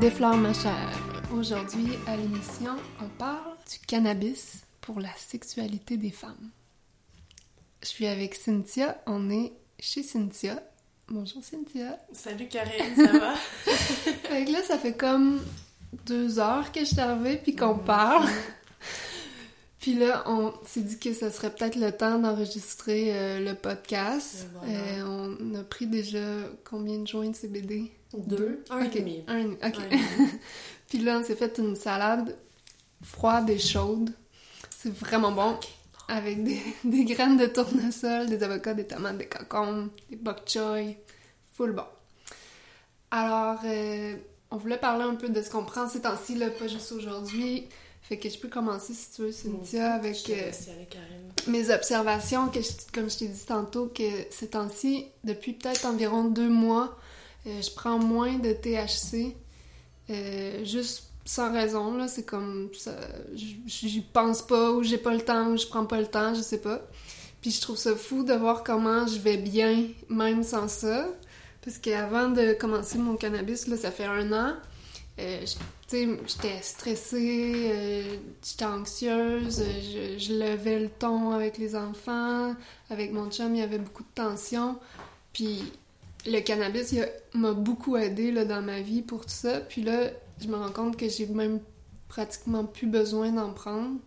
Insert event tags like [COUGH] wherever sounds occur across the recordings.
Déflore ma chère. Aujourd'hui, à l'émission, on parle du cannabis pour la sexualité des femmes. Je suis avec Cynthia, on est chez Cynthia. Bonjour Cynthia. Salut Karine, ça va? [LAUGHS] fait que là, ça fait comme deux heures que je suis arrivée puis qu'on parle. Puis là, on s'est dit que ça serait peut-être le temps d'enregistrer euh, le podcast. Euh, on a pris déjà combien de joints de CBD? Deux. Un et demi. Un, ok. [LAUGHS] Puis là, on s'est fait une salade froide et chaude. C'est vraiment bon. Avec des, [LAUGHS] des, graines de tournesol, des avocats, des tomates, des concombres, des bok choy. Full bon. Alors, euh, on voulait parler un peu de ce qu'on prend ces temps-ci, là, pas juste aujourd'hui. Fait que je peux commencer, si tu veux, Cynthia, avec euh, mes observations, que comme je t'ai dit tantôt, que ces temps-ci, depuis peut-être environ deux mois, euh, je prends moins de THC, euh, juste sans raison, là, c'est comme ça, j'y pense pas, ou j'ai pas le temps, ou je prends pas le temps, je sais pas. Puis je trouve ça fou de voir comment je vais bien, même sans ça, parce qu'avant de commencer mon cannabis, là, ça fait un an, euh, j'étais stressée, euh, j'étais anxieuse, je, je, levais le ton avec les enfants, avec mon chum, il y avait beaucoup de tension. Puis le cannabis m'a beaucoup aidé là, dans ma vie pour tout ça. Puis là, je me rends compte que j'ai même pratiquement plus besoin d'en prendre.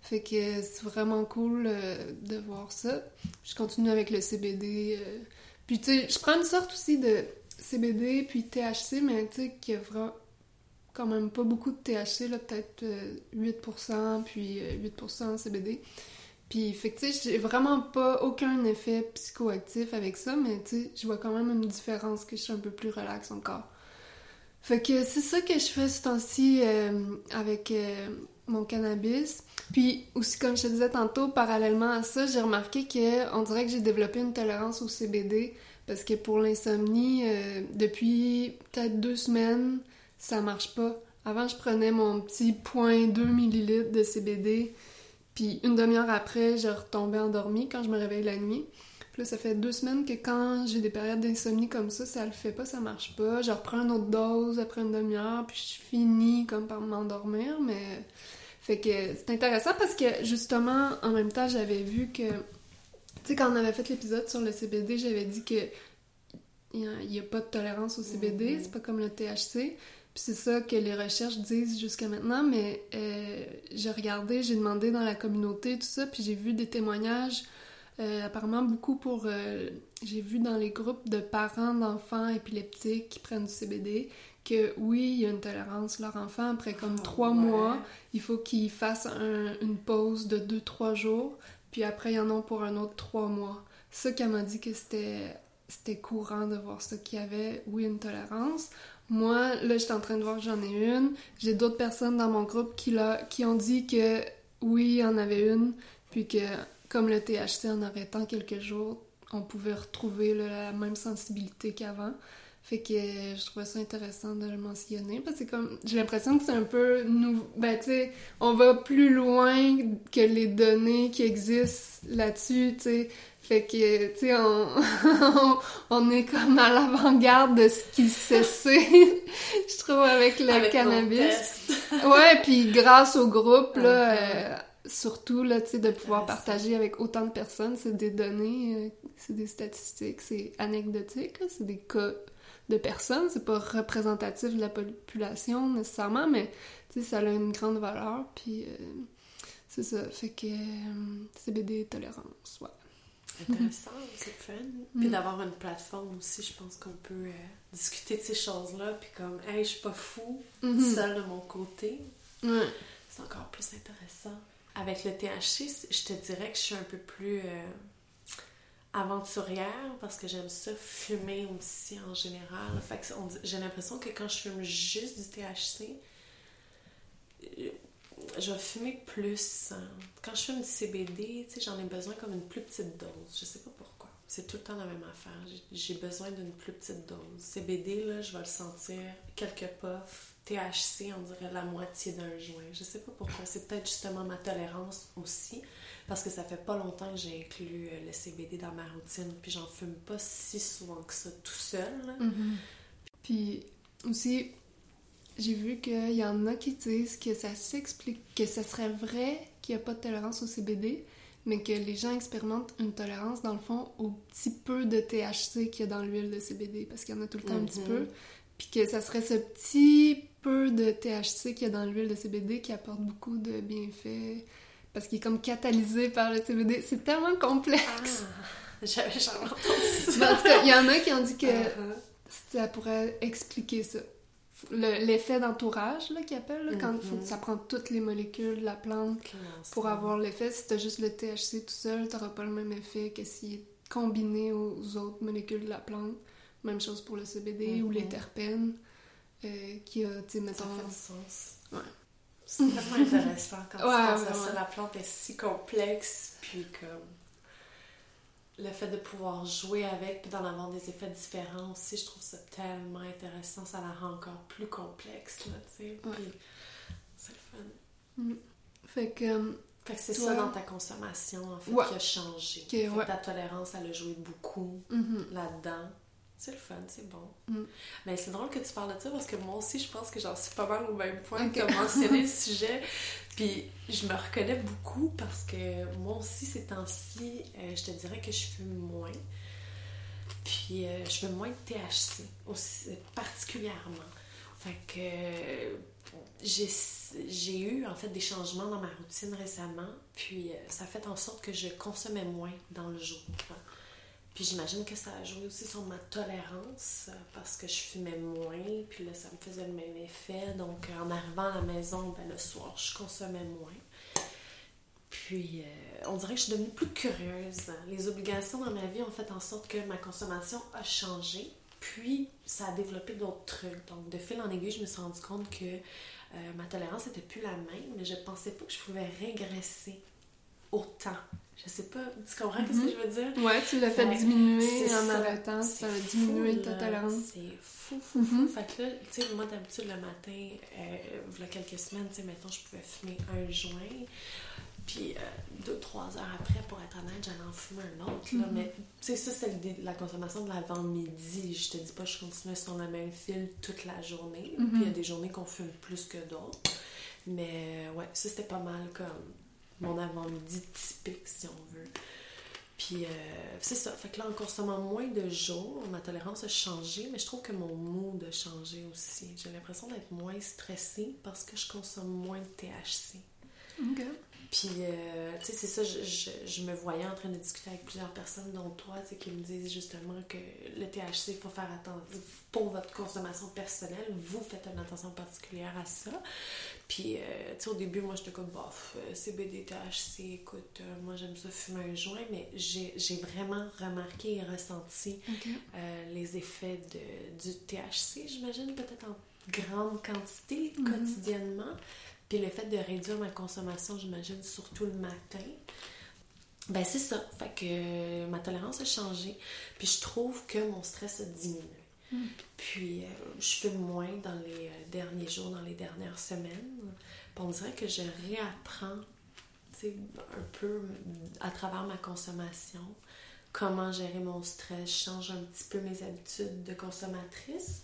Fait que c'est vraiment cool euh, de voir ça. Je continue avec le CBD. Puis tu sais, je prends une sorte aussi de CBD puis THC, mais tu sais, qui a vraiment quand même pas beaucoup de THC, là, peut-être 8%, euh, puis 8% euh, CBD. Puis, fait que, tu sais, j'ai vraiment pas aucun effet psychoactif avec ça, mais tu sais, je vois quand même une différence que je suis un peu plus relax encore. Fait que c'est ça que je fais ce temps-ci euh, avec mon cannabis. Puis aussi, comme je te disais tantôt, parallèlement à ça, j'ai remarqué que on dirait que j'ai développé une tolérance au CBD parce que pour l'insomnie, depuis peut-être deux semaines, ça marche pas. Avant, je prenais mon petit 0.2 ml de CBD, puis une demi-heure après, je retombais endormie quand je me réveille la nuit. Puis là, ça fait deux semaines que quand j'ai des périodes d'insomnie comme ça, ça le fait pas, ça marche pas. Je reprends une autre dose après une demi-heure, puis je finis comme par m'endormir, mais... Fait que c'est intéressant parce que, justement, en même temps, j'avais vu que... Tu sais, quand on avait fait l'épisode sur le CBD, j'avais dit que il n'y a, pas de tolérance au CBD, mm-hmm. c'est pas comme le THC. Puis c'est ça que les recherches disent jusqu'à maintenant, mais euh, j'ai regardé, j'ai demandé dans la communauté, tout ça, puis j'ai vu des témoignages, euh, apparemment beaucoup pour... Euh, j'ai vu dans les groupes de parents d'enfants épileptiques qui prennent du CBD que oui, il y a une tolérance. Leur enfant, après comme ah, trois mois, il faut qu'il fasse une pause de deux, trois jours, puis après, il y en a pour un autre trois mois. Ça qu'elle m'a dit que c'était c'était courant de voir ça, qu'il y avait, oui, une tolérance. Moi, là, je suis en train de voir que j'en ai une. J'ai d'autres personnes dans mon groupe qui, qui ont dit que oui, il y en avait une, puis que comme le THC en arrêtant quelques jours, on pouvait retrouver la même sensibilité qu'avant. Fait que je trouvais ça intéressant de le mentionner parce que comme j'ai l'impression que c'est un peu nouveau. Ben tu sais, on va plus loin que les données qui existent là-dessus, tu sais. Fait que, tu sais, on, [LAUGHS] on, est comme à l'avant-garde de ce qui se sait, [LAUGHS] je trouve, avec le cannabis. ouais, puis grâce au groupe, là, euh, surtout, là, tu sais, de pouvoir partager avec autant de personnes, c'est des données, euh, c'est des statistiques, c'est anecdotique, c'est des cas de personnes, c'est pas représentatif de la population nécessairement, mais, tu sais, ça a une grande valeur, puis euh, c'est ça, fait que CBD tolérance, ouais intéressant, c'est fun. Puis mm. d'avoir une plateforme aussi, je pense qu'on peut euh, discuter de ces choses-là, puis comme, hey, je suis pas fou, mm-hmm. seule de mon côté. C'est encore plus intéressant. Avec le THC, je te dirais que je suis un peu plus euh, aventurière parce que j'aime ça fumer aussi en général. Fait que j'ai l'impression que quand je fume juste du THC, je vais fumer plus. Hein. Quand je fume du CBD, j'en ai besoin comme une plus petite dose. Je sais pas pourquoi. C'est tout le temps la même affaire. J'ai besoin d'une plus petite dose. CBD, là, je vais le sentir quelques puffs. THC, on dirait la moitié d'un joint. Je sais pas pourquoi. C'est peut-être justement ma tolérance aussi. Parce que ça fait pas longtemps que j'ai inclus euh, le CBD dans ma routine. Puis j'en fume pas si souvent que ça tout seul. Mm-hmm. Puis aussi, j'ai vu qu'il y en a qui disent que ça s'explique, que ça serait vrai qu'il n'y a pas de tolérance au CBD, mais que les gens expérimentent une tolérance, dans le fond, au petit peu de THC qu'il y a dans l'huile de CBD, parce qu'il y en a tout le temps un petit Mhm. peu. Puis que ça serait ce petit peu de THC qu'il y a dans l'huile de CBD qui apporte beaucoup de bienfaits, parce qu'il est comme catalysé par le CBD. C'est tellement complexe. Ah, [LAUGHS] j'avais jamais entendu ça. Mais en tout cas, il y en a qui ont dit que ça pourrait expliquer ça. Le- L'effet d'entourage, là, qu'ils appellent, là, quand faut Mhm. que ça prend toutes les molécules de la plante ça? pour avoir l'effet. Si t'as juste le THC tout seul, t'auras pas le même effet que s'il est combiné aux autres molécules de la plante. Même chose pour le CBD ou les Mhm. terpènes, euh, qui a, tu sais, Ça mettons... fait du sens. Ouais. C'est tellement intéressant quand Ouais, tu penses à ça. La plante est si complexe, puis comme le fait de pouvoir jouer avec, puis d'en avoir des effets différents aussi, je trouve ça tellement intéressant. Ça la rend encore plus complexe, là, tu sais. Ouais. C'est le fun. Fait que... euh, Fait que c'est Toi- ça dans ta consommation, en fait, Ouais. qui a changé. Fait que ta tolérance, elle a joué beaucoup mhm. là-dedans. C'est le fun, c'est bon. Mm. Mais c'est drôle que tu parles de ça parce que moi aussi, je pense que j'en suis pas mal au même point Ok. que mentionner le [LAUGHS] sujet. Puis je me reconnais beaucoup parce que moi aussi, ces temps-ci, euh, je te dirais que je fume moins. Puis euh, je fume moins de THC, aussi, particulièrement. Fait que euh, j'ai eu en fait des changements dans ma routine récemment. Puis euh, ça fait en sorte que je consommais moins dans le jour. Puis j'imagine que ça a joué aussi sur ma tolérance euh, parce que je fumais moins, puis là ça me faisait le même effet. Donc euh, en arrivant à la maison, ben, le soir, je consommais moins. Puis euh, on dirait que je suis devenue plus curieuse. Les obligations dans ma vie ont fait en sorte que ma consommation a changé. Puis ça a développé d'autres trucs. Donc de fil en aiguille, je me suis rendu compte que ma tolérance n'était plus la même, mais je pensais pas que je pouvais régresser autant. Je sais pas, tu comprends ce que je veux dire? Ouais, tu l'as fait diminuer en arrêtant, ça a diminué ta tolérance. C'est fou, fou, fou. Mhm. Fait que là, tu sais, moi d'habitude le matin, euh, il y a quelques semaines, tu sais, mettons, je pouvais fumer un joint. Puis euh, deux, trois heures après, pour être honnête, j'allais en fumer un autre. Là. Mhm. Mais tu sais, ça, c'est la consommation de l'avant-midi. Je te dis pas je continuais sur le même fil toute la journée. Mhm. Puis il y a des journées qu'on fume plus que d'autres. Mais ouais, ça, c'était pas mal comme mon avant-midi typique, si on veut. Puis euh, c'est ça. Fait que là, en consommant moins de jours, ma tolérance a changé, mais je trouve que mon mood a changé aussi. J'ai l'impression d'être moins stressée parce que je consomme moins de THC. Ok. Puis, euh, tu sais, c'est ça, je, je, je me voyais en train de discuter avec plusieurs personnes, dont toi, tu sais, qui me disent justement que le THC, il faut faire attention pour votre consommation personnelle. Vous faites une attention particulière à ça. Puis, euh, tu sais, au début, moi, j'étais comme, bof, euh, CBD, THC, écoute, euh, moi, j'aime ça fumer un joint, mais j'ai vraiment remarqué et ressenti les effets de, du THC, j'imagine, peut-être en grande quantité Mhm. quotidiennement. Puis le fait de réduire ma consommation, j'imagine, surtout le matin. Ben c'est ça. Fait que euh, ma tolérance a changé. Puis je trouve que mon stress a diminué. Mm. Puis euh, je fume moins dans les euh, derniers jours, dans les dernières semaines. Puis on dirait que je réapprends un peu à travers ma consommation comment gérer mon stress. Je change un petit peu mes habitudes de consommatrice.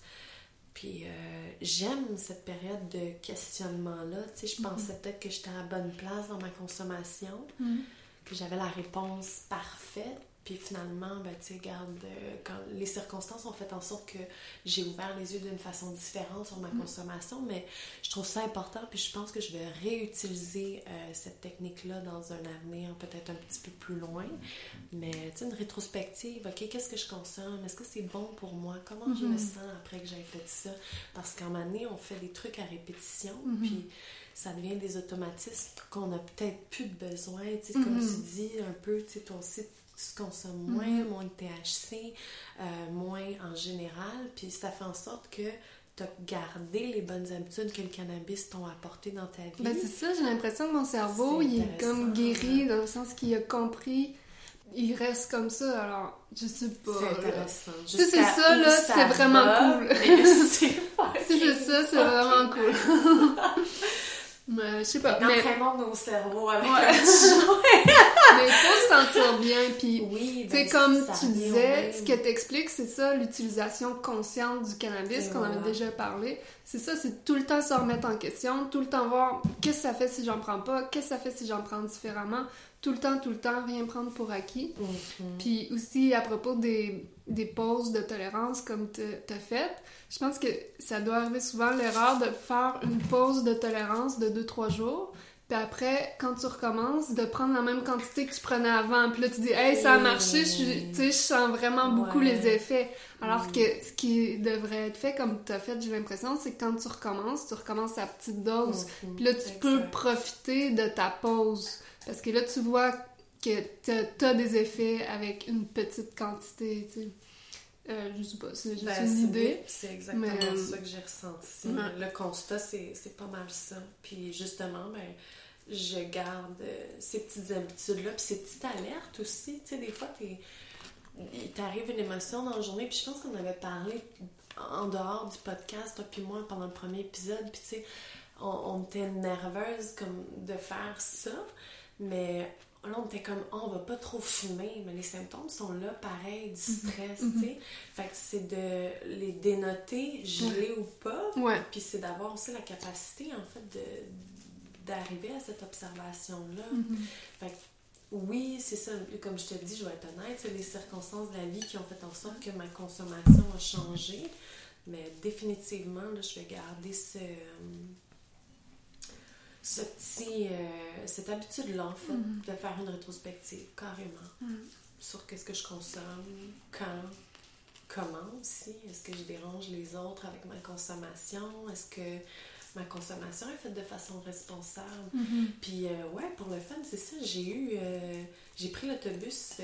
Puis euh, j'aime cette période de questionnement-là. Tu sais, je pensais peut-être que j'étais à la bonne place dans ma consommation, Mhm. que j'avais la réponse parfaite. Puis finalement, ben, tu sais, regarde, euh, quand les circonstances ont fait en sorte que j'ai ouvert les yeux d'une façon différente sur ma consommation, mais je trouve ça important, puis je pense que je vais réutiliser euh, cette technique-là dans un avenir peut-être un petit peu plus loin. Mais tu sais, une rétrospective, ok, qu'est-ce que je consomme? Est-ce que c'est bon pour moi? Comment je me Mhm. sens après que j'ai fait ça? Parce qu'en année, on fait des trucs à répétition, Mhm. puis ça devient des automatismes qu'on a peut-être plus de besoin. Tu sais, Comme Mhm. tu dis un peu, tu sais, toi aussi, tu consommes moins, Mhm. moins de THC, euh, moins en général, puis ça fait en sorte que tu as gardé les bonnes habitudes que le cannabis t'ont apporté dans ta vie. Ben c'est ça, j'ai l'impression que mon cerveau, il est comme guéri dans le sens qu'il a compris. Il reste comme ça, alors je sais pas. c'est intéressant. Si c'est ça, là, c'est vraiment cool. [LAUGHS] [LAUGHS] Si c'est ça, c'est vraiment cool. [LAUGHS] Mais je sais pas. Mais, Entraînons nos cerveaux avec Ouais. un petit [LAUGHS] mais il faut sentir bien. Puis, Oui, ben, comme ça tu disais, ce que t'expliques, c'est ça, l'utilisation consciente du cannabis, qu'on voilà. avait déjà parlé. C'est ça, c'est tout le temps se remettre en question, tout le temps voir qu'est-ce que ça fait si j'en prends pas, qu'est-ce que ça fait si j'en prends différemment. Tout le temps, tout le temps, rien prendre pour acquis. Mhm. Puis aussi, à propos des, des pauses de tolérance comme tu as fait, je pense que ça doit arriver souvent l'erreur de faire une pause de tolérance de 2-3 jours. Puis après, quand tu recommences, de prendre la même quantité que tu prenais avant. Puis là, tu dis, hey, ça a marché, je, je sens vraiment beaucoup Ouais. les effets. Alors que ce qui devrait être fait, comme tu as fait, j'ai l'impression, c'est que quand tu recommences, tu recommences à petite dose. Mhm. Puis là, tu peux profiter de ta pause. Parce que là, tu vois que t'as as des effets avec une petite quantité, tu sais. Euh, je sais pas, c'est juste Ben, une idée. C'est exactement mais, euh, ça que j'ai ressenti. Le constat, c'est pas mal ça. Puis justement, ben, je garde euh, ces petites habitudes-là, puis ces petites alertes aussi. Tu sais, des fois, t'arrive une émotion dans la journée, puis je pense qu'on avait parlé en dehors du podcast, toi puis moi, pendant le premier épisode, puis tu sais, on, on était nerveuse comme de faire ça, mais là, on était comme, oh, on va pas trop fumer, mais les symptômes sont là, pareil, du stress, tu sais. Fait que c'est de les dénoter, gelés ou pas, Ouais. puis c'est d'avoir aussi la capacité, en fait, de d'arriver à cette observation-là. Fait que, oui, c'est ça, comme je te dis, je vais être honnête, c'est les circonstances de la vie qui ont fait en sorte que ma consommation a changé, mais définitivement, là, je vais garder ce, ce petit, euh, cette habitude-là, en fait, de faire une rétrospective, carrément, sur qu'est-ce que je consomme, quand, comment aussi, est-ce que je dérange les autres avec ma consommation, est-ce que ma consommation est faite de façon responsable? Puis euh, ouais, pour le fun, c'est ça, j'ai eu, euh, j'ai pris l'autobus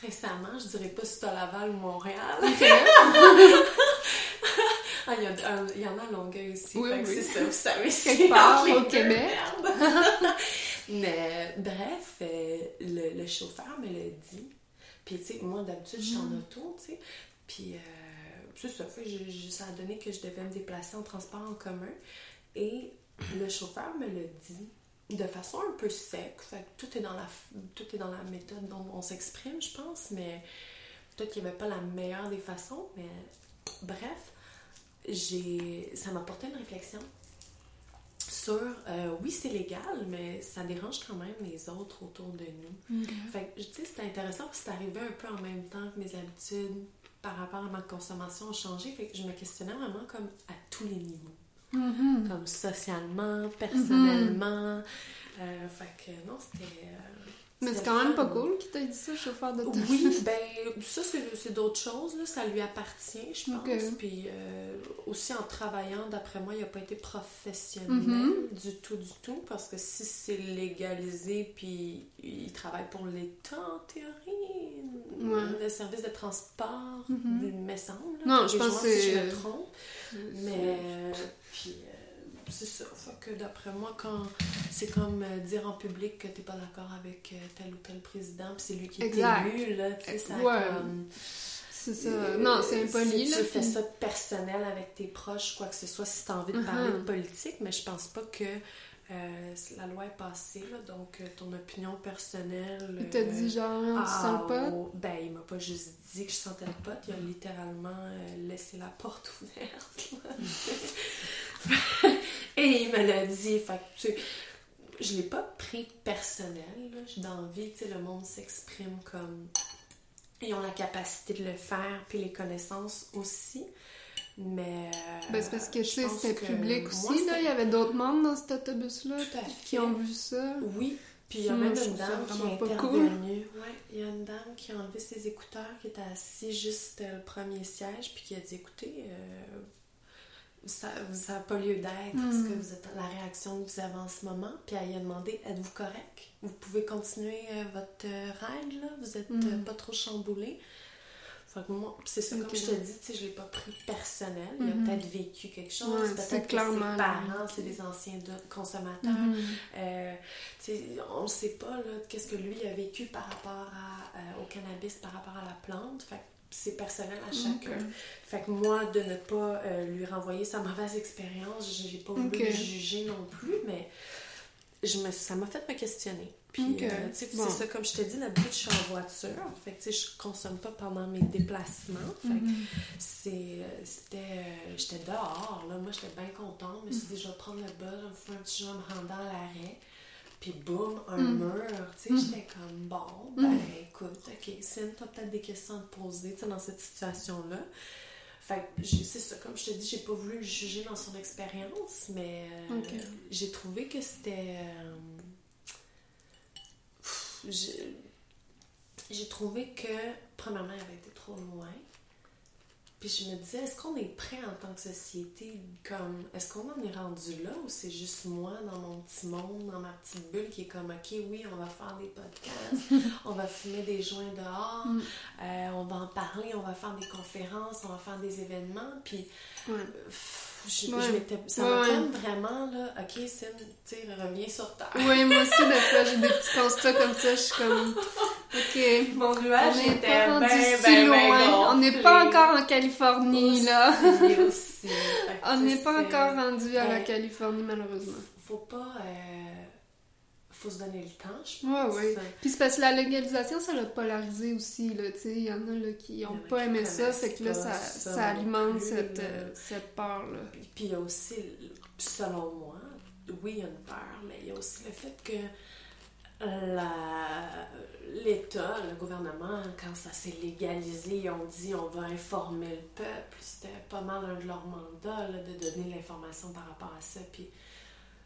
récemment, je dirais pas si à Laval ou Montréal. [LAUGHS] [LAUGHS] Ah, il y, a- un- il y en a à Longueuil aussi. Oui, oui. c'est ça, vous savez, [LAUGHS] c'est part, au Québec. merde. [LAUGHS] Mais bref, euh, le, le chauffeur me l'a dit. Puis tu sais, moi d'habitude, je suis Mm. en auto, tu sais. Puis euh, c'est ça, fait, ça a donné que je devais me déplacer en transport en commun. Et le chauffeur me l'a dit de façon un peu sec. Fait que tout est dans la, tout est dans la méthode dont on s'exprime, je pense. Mais peut-être qu'il n'y avait pas la meilleure des façons. Mais bref, j'ai ça m'a porté une réflexion sur euh, oui c'est légal mais ça dérange quand même les autres autour de nous. Fait que tu sais c'était intéressant parce que c'est arrivé un peu en même temps que mes habitudes par rapport à ma consommation ont changé. Fait que je me questionnais vraiment comme à tous les niveaux. Mhm. comme socialement personnellement. Euh, fait que non c'était euh, Mais c'est quand même pas cool qu'il t'ait dit ça, chauffeur d'autobus. Oui, ben ça c'est d'autres choses, là. ça lui appartient, je pense. Puis euh, aussi en travaillant, d'après moi, il n'a pas été professionnel Mhm. du tout, du tout, parce que si c'est légalisé, puis il travaille pour l'État en théorie, Ouais. le service de transport, Mhm. il me semble. Non, je pense que si je me trompe. Mais puis euh, c'est ça. Fait que d'après moi, quand c'est comme euh, dire en public que t'es pas d'accord avec euh, tel ou tel président, puis c'est lui qui est Exact. élu, là, tu sais, ça Ouais. comme... C'est ça. euh, non, c'est impoli, si là. tu fais ça personnel avec tes proches, quoi que ce soit, si t'as envie de Mhm. parler de politique, mais je pense pas que euh, la loi est passée, là, donc euh, ton opinion personnelle... Il t'a euh, dit genre, tu ah, sens le pot? oh, Ben, il m'a pas juste dit que je sentais le pot, il a littéralement euh, laissé la porte [LAUGHS] ouverte. [LAUGHS] Et il me l'a dit. Fait que, tu sais, je l'ai pas pris personnel. Là. Je suis dans la vie, tu sais, le monde s'exprime comme. Ils ont la capacité de le faire, puis les connaissances aussi. Mais. euh, Ben, c'est parce que, tu sais, c'était public moi, aussi, là. Il y avait d'autres membres dans cet autobus-là qui ont vu ça. Oui, puis il y a Hmm, même je une dame qui est intervenue. Ouais, il y a une dame qui a enlevé ses écouteurs, qui était assise juste euh, le premier siège, puis qui a dit écoutez, euh, ça n'a pas lieu d'être, Hmm. ce que vous êtes, la réaction que vous avez en ce moment. Puis elle a demandé êtes-vous correct? Vous pouvez continuer euh, votre euh, ride, là? Vous êtes euh, Hmm. pas trop chamboulé fait que moi, c'est ça, comme je te dis, tu sais, je l'ai pas pris personnel. Il a Mhm. peut-être vécu quelque chose, Ouais, c'est peut-être que clairement, ses parents, c'est des anciens de- consommateurs. Mhm. Euh, tu sais, on ne sait pas là, qu'est-ce que lui a vécu par rapport à, euh, au cannabis, par rapport à la plante. Fait que c'est personnel à chacun. Fait que moi, de ne pas euh, lui renvoyer sa mauvaise expérience, j'ai pas voulu le juger non plus, mais je me, ça m'a fait me questionner. Puis, Ok. euh, tu sais, Bon. c'est ça, comme je te dis, d'habitude, je suis en voiture. Fait que, tu sais, je consomme pas pendant mes déplacements. Fait Mhm. c'est, euh, c'était, euh, j'étais dehors, là. Moi, j'étais bien contente. Je me suis dit, je vais prendre le bus, je vais me faire un petit jeu en me rendant à l'arrêt. Puis, boum, un Mm. mur. Tu sais, j'étais comme, bon, ben, écoute, OK, Cine, t'as peut-être des questions à te poser, tu sais, dans cette situation-là. Fait que, c'est ça, comme je te dis, j'ai pas voulu le juger dans son expérience, mais euh, j'ai trouvé que c'était. euh, j'ai trouvé que, premièrement, elle avait été trop loin. Puis je me disais, est-ce qu'on est prêt en tant que société? Comme, est-ce qu'on en est rendu là ou c'est juste moi dans mon petit monde, dans ma petite bulle qui est comme, OK, oui, on va faire des podcasts, [LAUGHS] on va fumer des joints dehors, Mm. euh, on va en parler, on va faire des conférences, on va faire des événements. Puis Ouais. pff, je, Ouais. je ça Ouais, comme vraiment, là, OK, Sim, tu reviens sur terre. Oui, moi aussi, des fois, j'ai des [LAUGHS] petits constats comme ça. Je suis comme, OK, Mon on nuage était pas ben, si loin. ben on n'est pas encore en Californie, là. Aussi, [LAUGHS] On n'est pas encore rendu à la Ben, Californie, malheureusement. Faut pas... euh, faut se donner le temps, je Ouais, pense. ouais. Puis c'est parce que la légalisation, ça l'a polarisé aussi, là, tu sais. Il y en a, là, qui Il y en ont a pas aimé ça, fait que là, ça, ça alimente plus, cette, là. euh, cette peur-là. Puis puis il y a aussi, selon moi, oui, il y a une peur, mais il y a aussi le fait que l'État, le gouvernement, quand ça s'est légalisé, ils ont dit on va informer le peuple. C'était pas mal un de leurs mandats là, de donner l'information par rapport à ça. Puis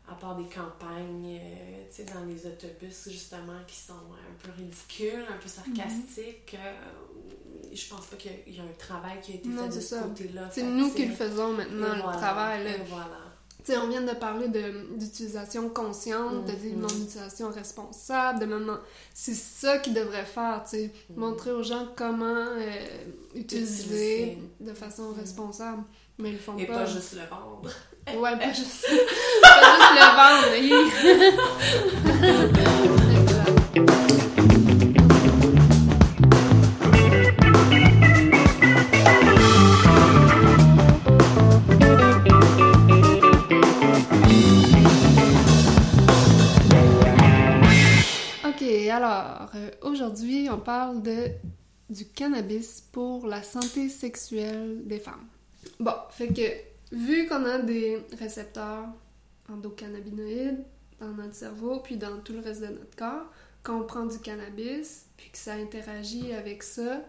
à part des campagnes, euh, tu sais, dans les autobus, justement, qui sont un peu ridicules, un peu sarcastiques, euh, je pense pas qu'il y, y a un travail qui a été Non, fait de ce côté-là. C'est nous qui le faisons maintenant, et le voilà, travail, là. et voilà. On vient de parler d'utilisation consciente, de non utilisation responsable, de maintenant. C'est ça qu'ils devraient faire, tu. Mhm. Montrer aux gens comment euh, utiliser, Utiliser. de façon Mhm. responsable. Mais ils le font Et pas. pas juste le vendre. Ouais, pas juste, [LAUGHS] pas juste le vendre. [LAUGHS] aujourd'hui on parle de du cannabis pour la santé sexuelle des femmes. Bon, fait que vu qu'on a des récepteurs endocannabinoïdes dans notre cerveau puis dans tout le reste de notre corps, quand on prend du cannabis puis que ça interagit avec ça,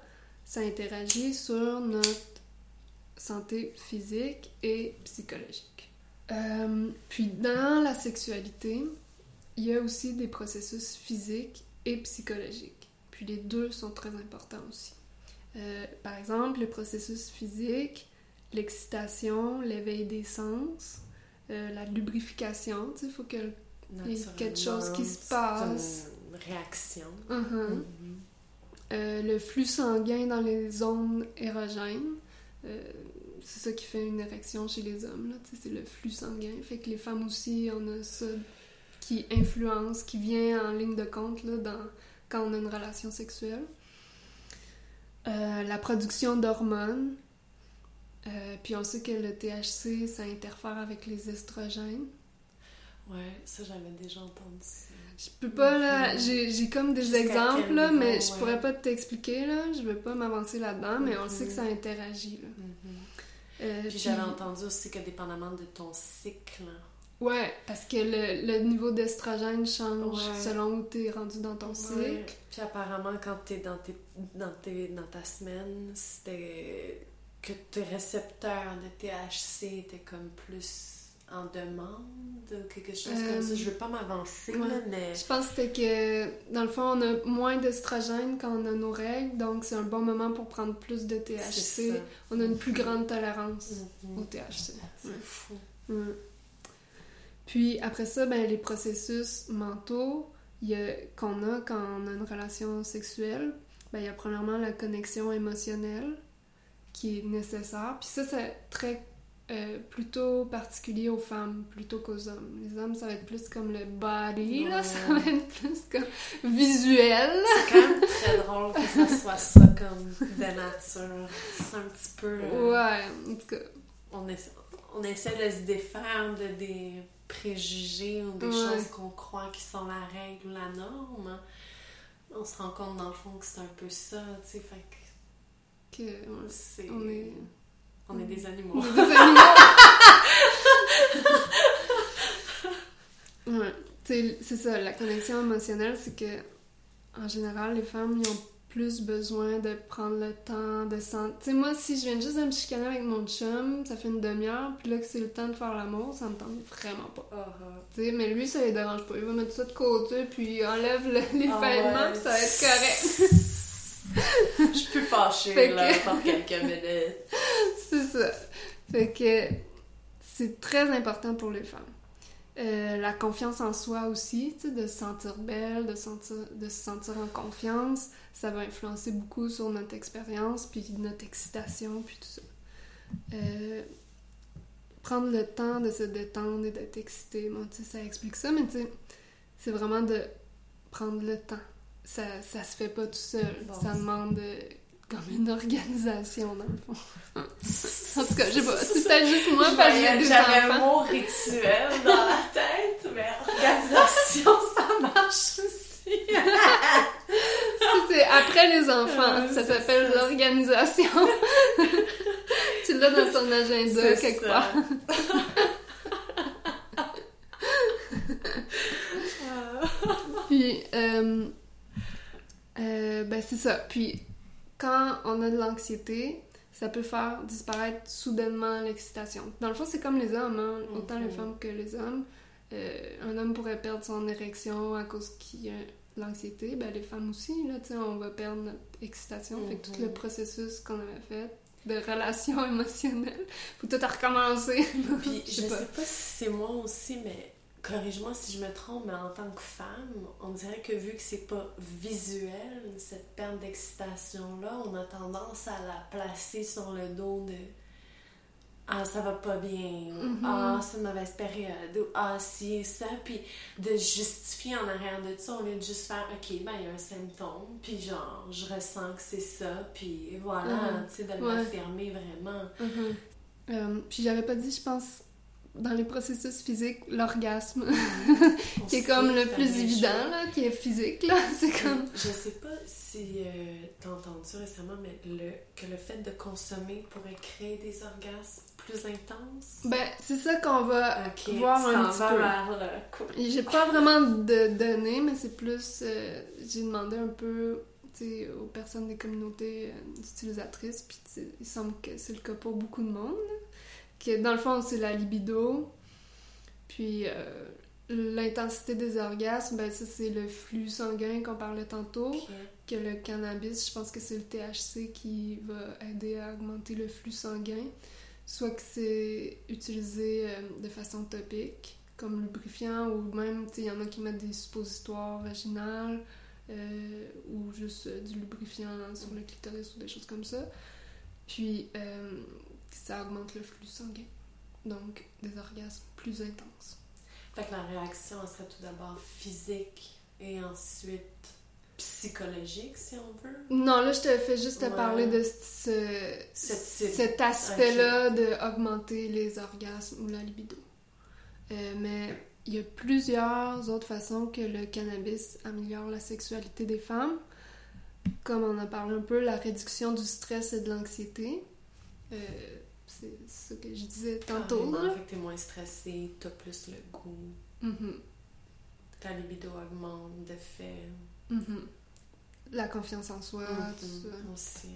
ça interagit sur notre santé physique et psychologique. Euh, puis dans la sexualité, il y a aussi des processus physiques et psychologiques. Puis les deux sont très importants aussi. Euh, par exemple, le processus physique, l'excitation, l'éveil des sens, euh, la lubrification, il faut que... Y a quelque chose qui se passe. Une réaction. Mhm. Mhm. Euh, le flux sanguin dans les zones érogènes. Euh, c'est ça qui fait une érection chez les hommes, c'est le flux sanguin. Fait que les femmes aussi, on a ça qui influence, qui vient en ligne de compte là, dans, quand on a une relation sexuelle. Euh, la production d'hormones. Euh, puis on sait que le THC, ça interfère avec les estrogènes. Ouais, ça j'avais déjà entendu ça. Je peux pas là, Mhm. j'ai comme des exemples là, mais je ouais. pourrais pas t'expliquer là, je veux pas m'avancer là-dedans, mais on sait que ça interagit là. Mhm. Euh, Puis puis- j'avais entendu aussi que dépendamment de ton cycle, Ouais, parce que le, le niveau d'estrogène change Ouais. selon où t'es rendu dans ton Ouais. cycle. Puis apparemment, quand t'es dans, tes, dans, tes, dans ta semaine, c'était que tes récepteurs de THC étaient comme plus en demande ou quelque chose Euh, comme ça. Je veux pas m'avancer, ouais. mais... Je pense que c'était que dans le fond, on a moins d'estrogène quand on a nos règles, donc c'est un bon moment pour prendre plus de THC. On a une plus grande tolérance Mhm. au THC. C'est fou. Mm. Puis après ça, ben, les processus mentaux qu'on a quand on a une relation sexuelle, ben, il y a premièrement la connexion émotionnelle qui est nécessaire. Puis ça, c'est très euh, plutôt particulier aux femmes plutôt qu'aux hommes. Les hommes, ça va être plus comme le body, là, ça va être plus comme visuel. C'est quand même très drôle que ça soit ça comme de nature. C'est un petit peu... euh, Ouais, en tout cas. on, essaie, on essaie de se défaire de des préjugés ou des Ouais. choses qu'on croit qui sont la règle ou la norme, on se rend compte dans le fond que c'est un peu ça, tu sais, fait que Que, ouais, c'est... on est... on est des on animaux. est des animaux. [LAUGHS] ouais, c'est ça, la connexion émotionnelle, c'est que, en général, les femmes, ils ont plus besoin de prendre le temps de sentir. Tu sais, moi, si je viens juste de me chicaner avec mon chum, ça fait une demi-heure, puis là que c'est le temps de faire l'amour, ça me tente vraiment pas. Ah, ah. Tu sais, mais lui, ça les dérange pas. Il va mettre ça de côté, puis il enlève le- les Ah vêtements, ouais. puis ça va être correct. Je suis plus fâchée, Fait là, que- par quelques minutes. [LAUGHS] c'est ça. Fait que c'est très important pour les femmes. Euh, la confiance en soi aussi, de se sentir belle, de, sentir, de se sentir en confiance, ça va influencer beaucoup sur notre expérience, puis notre excitation, puis tout ça. Euh, prendre le temps de se détendre et d'être excité, sais, ça explique ça, mais c'est vraiment de prendre le temps. Ça, ça se fait pas tout seul. Bon, ça demande comme une organisation, dans le fond. [LAUGHS] En tout cas, je sais pas, c'est peut-être juste moi Je parce que j'ai des J'avais mot rituel dans la [LAUGHS] tête, mais organisation, [LAUGHS] ça marche aussi. C'est après les enfants. Ça s'appelle l'organisation. tu l'as dans ton agenda quelque ça. part. Puis, euh, euh, ben c'est ça. Puis, quand on a de l'anxiété, ça peut faire disparaître soudainement l'excitation. Dans le fond, c'est comme les hommes, hein, autant les Mhm. femmes que les hommes. Euh, un homme pourrait perdre son érection à cause qu'il y a de l'anxiété. Ben, les femmes aussi, là, tu sais, on va perdre notre excitation. Fait que tout Mhm. le processus qu'on avait fait de relation [LAUGHS] émotionnelle, faut tout recommencer. Puis [LAUGHS] Je je sais pas. sais pas si c'est moi aussi, mais corrige-moi si je me trompe, mais en tant que femme, on dirait que vu que c'est pas visuel, cette perte d'excitation-là, on a tendance à la placer sur le dos de Ah, ça va pas bien, ou Mhm. Ah, c'est une mauvaise période, ou Ah, si, ça, puis de justifier en arrière de ça, au lieu de juste faire Ok, ben il y a un symptôme, puis genre, je ressens que c'est ça, puis voilà, Mhm. tu sais, de Ouais. l'affirmer vraiment. Euh, puis j'avais pas dit, je pense, dans les processus physiques, l'orgasme, [LAUGHS] qui est comme le plus évident, là, qui est physique, là. [LAUGHS] C'est comme... Je sais pas si euh, t'as entendu récemment, mais le, que le fait de consommer pourrait créer des orgasmes plus intenses? Ben, c'est ça qu'on va voir un petit peu. Cool. J'ai pas vraiment de données, mais c'est plus... euh, J'ai demandé un peu aux personnes des communautés euh, utilisatrices, puis il semble que c'est le cas pour beaucoup de monde. Que dans le fond, c'est la libido, puis euh, l'intensité des orgasmes, ben ça c'est le flux sanguin qu'on parlait tantôt. Que le cannabis, je pense que c'est le THC qui va aider à augmenter le flux sanguin, soit que c'est utilisé euh, de façon topique, comme lubrifiant, ou même, il y en a qui mettent des suppositoires vaginales, euh, ou juste du lubrifiant sur le clitoris ou des choses comme ça. Puis, ça augmente le flux sanguin. Donc, des orgasmes plus intenses. Fait que la réaction elle serait tout d'abord physique et ensuite psychologique, si on veut. Non, là, je te fais juste te Ouais. parler de ce, cet aspect-là de augmenter les orgasmes ou la libido. Euh, mais il y a plusieurs autres façons que le cannabis améliore la sexualité des femmes. Comme on a parlé un peu, la réduction du stress et de l'anxiété. Euh, c'est ce que je disais tantôt. Carrément, là. Fait que t'es moins stressé, t'as plus le goût, Mhm, ta libido augmente de fait. mhm. La confiance en soi, tout Mhm, ça. Aussi.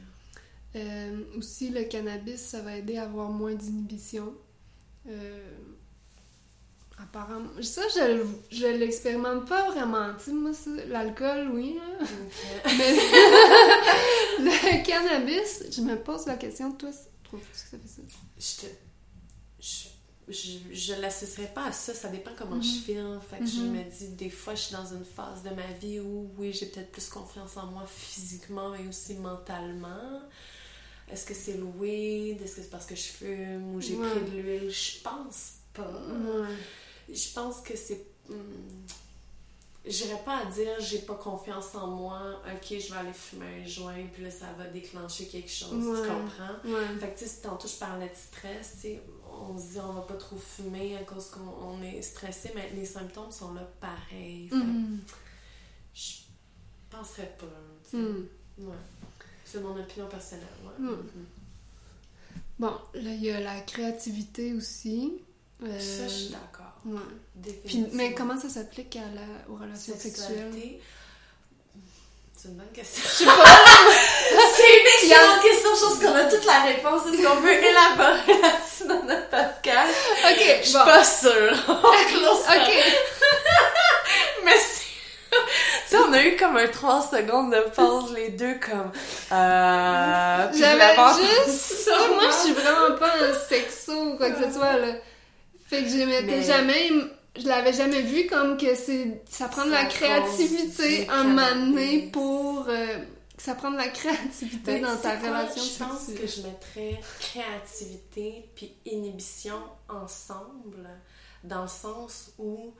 Euh, aussi, le cannabis, ça va aider à avoir moins d'inhibition. Euh, apparemment. Ça, je, je l'expérimente pas vraiment. Tu sais, moi, l'alcool, oui. Mais [LAUGHS] le cannabis, je me pose la question, toi, trouves-tu que ça fait ça? je te. Je, je, je l'associerais pas à ça, ça dépend comment Mhm. je feel. Fait que je Mhm. me dis, des fois, je suis dans une phase de ma vie où, oui, j'ai peut-être plus confiance en moi physiquement et aussi mentalement. Est-ce que c'est le weed? Est-ce que c'est parce que je fume ou j'ai Ouais. pris de l'huile? Je pense pas. Ouais. Je pense que c'est. hmm, J'irais pas à dire j'ai pas confiance en moi, ok, je vais aller fumer un joint, puis là ça va déclencher quelque chose, Ouais. tu comprends? Ouais. Fait que, tu sais, tantôt, je parlais de stress, tu sais, on, se dit on va pas trop fumer à cause qu'on on est stressé, mais les symptômes sont là pareil. Que Je penserais pas. tu sais. Mhm. Ouais. C'est mon opinion personnelle. Ouais. Mm. Mhm. Bon, là, il y a la créativité aussi. Euh, Ça, je suis d'accord. ouais. Puis, Définitivement. mais comment ça s'applique à la, aux relations sexuelles? C'est une bonne question. [LAUGHS] C'est une Il y a- excellente question. Je pense qu'on a toute la réponse. Est-ce qu'on veut élaborer là-dessus dans notre podcast? Ok, Je suis bon. pas sûre. [LAUGHS] Ok. [LAUGHS] Mais c'est... Tu sais, on a eu comme un 3 secondes de pause, les deux, comme... Euh... J'avais juste ça. Moi, je suis vraiment pas un sexo ou quoi que ce soit, là. Fait que je m'étais Mais- jamais... Je l'avais jamais vu comme que c'est... Ça prend de la créativité un moment donné pour... euh, ça prend de la créativité Ben, dans ta quoi? relation Je pense que je mettrais créativité puis inhibition ensemble, dans le sens où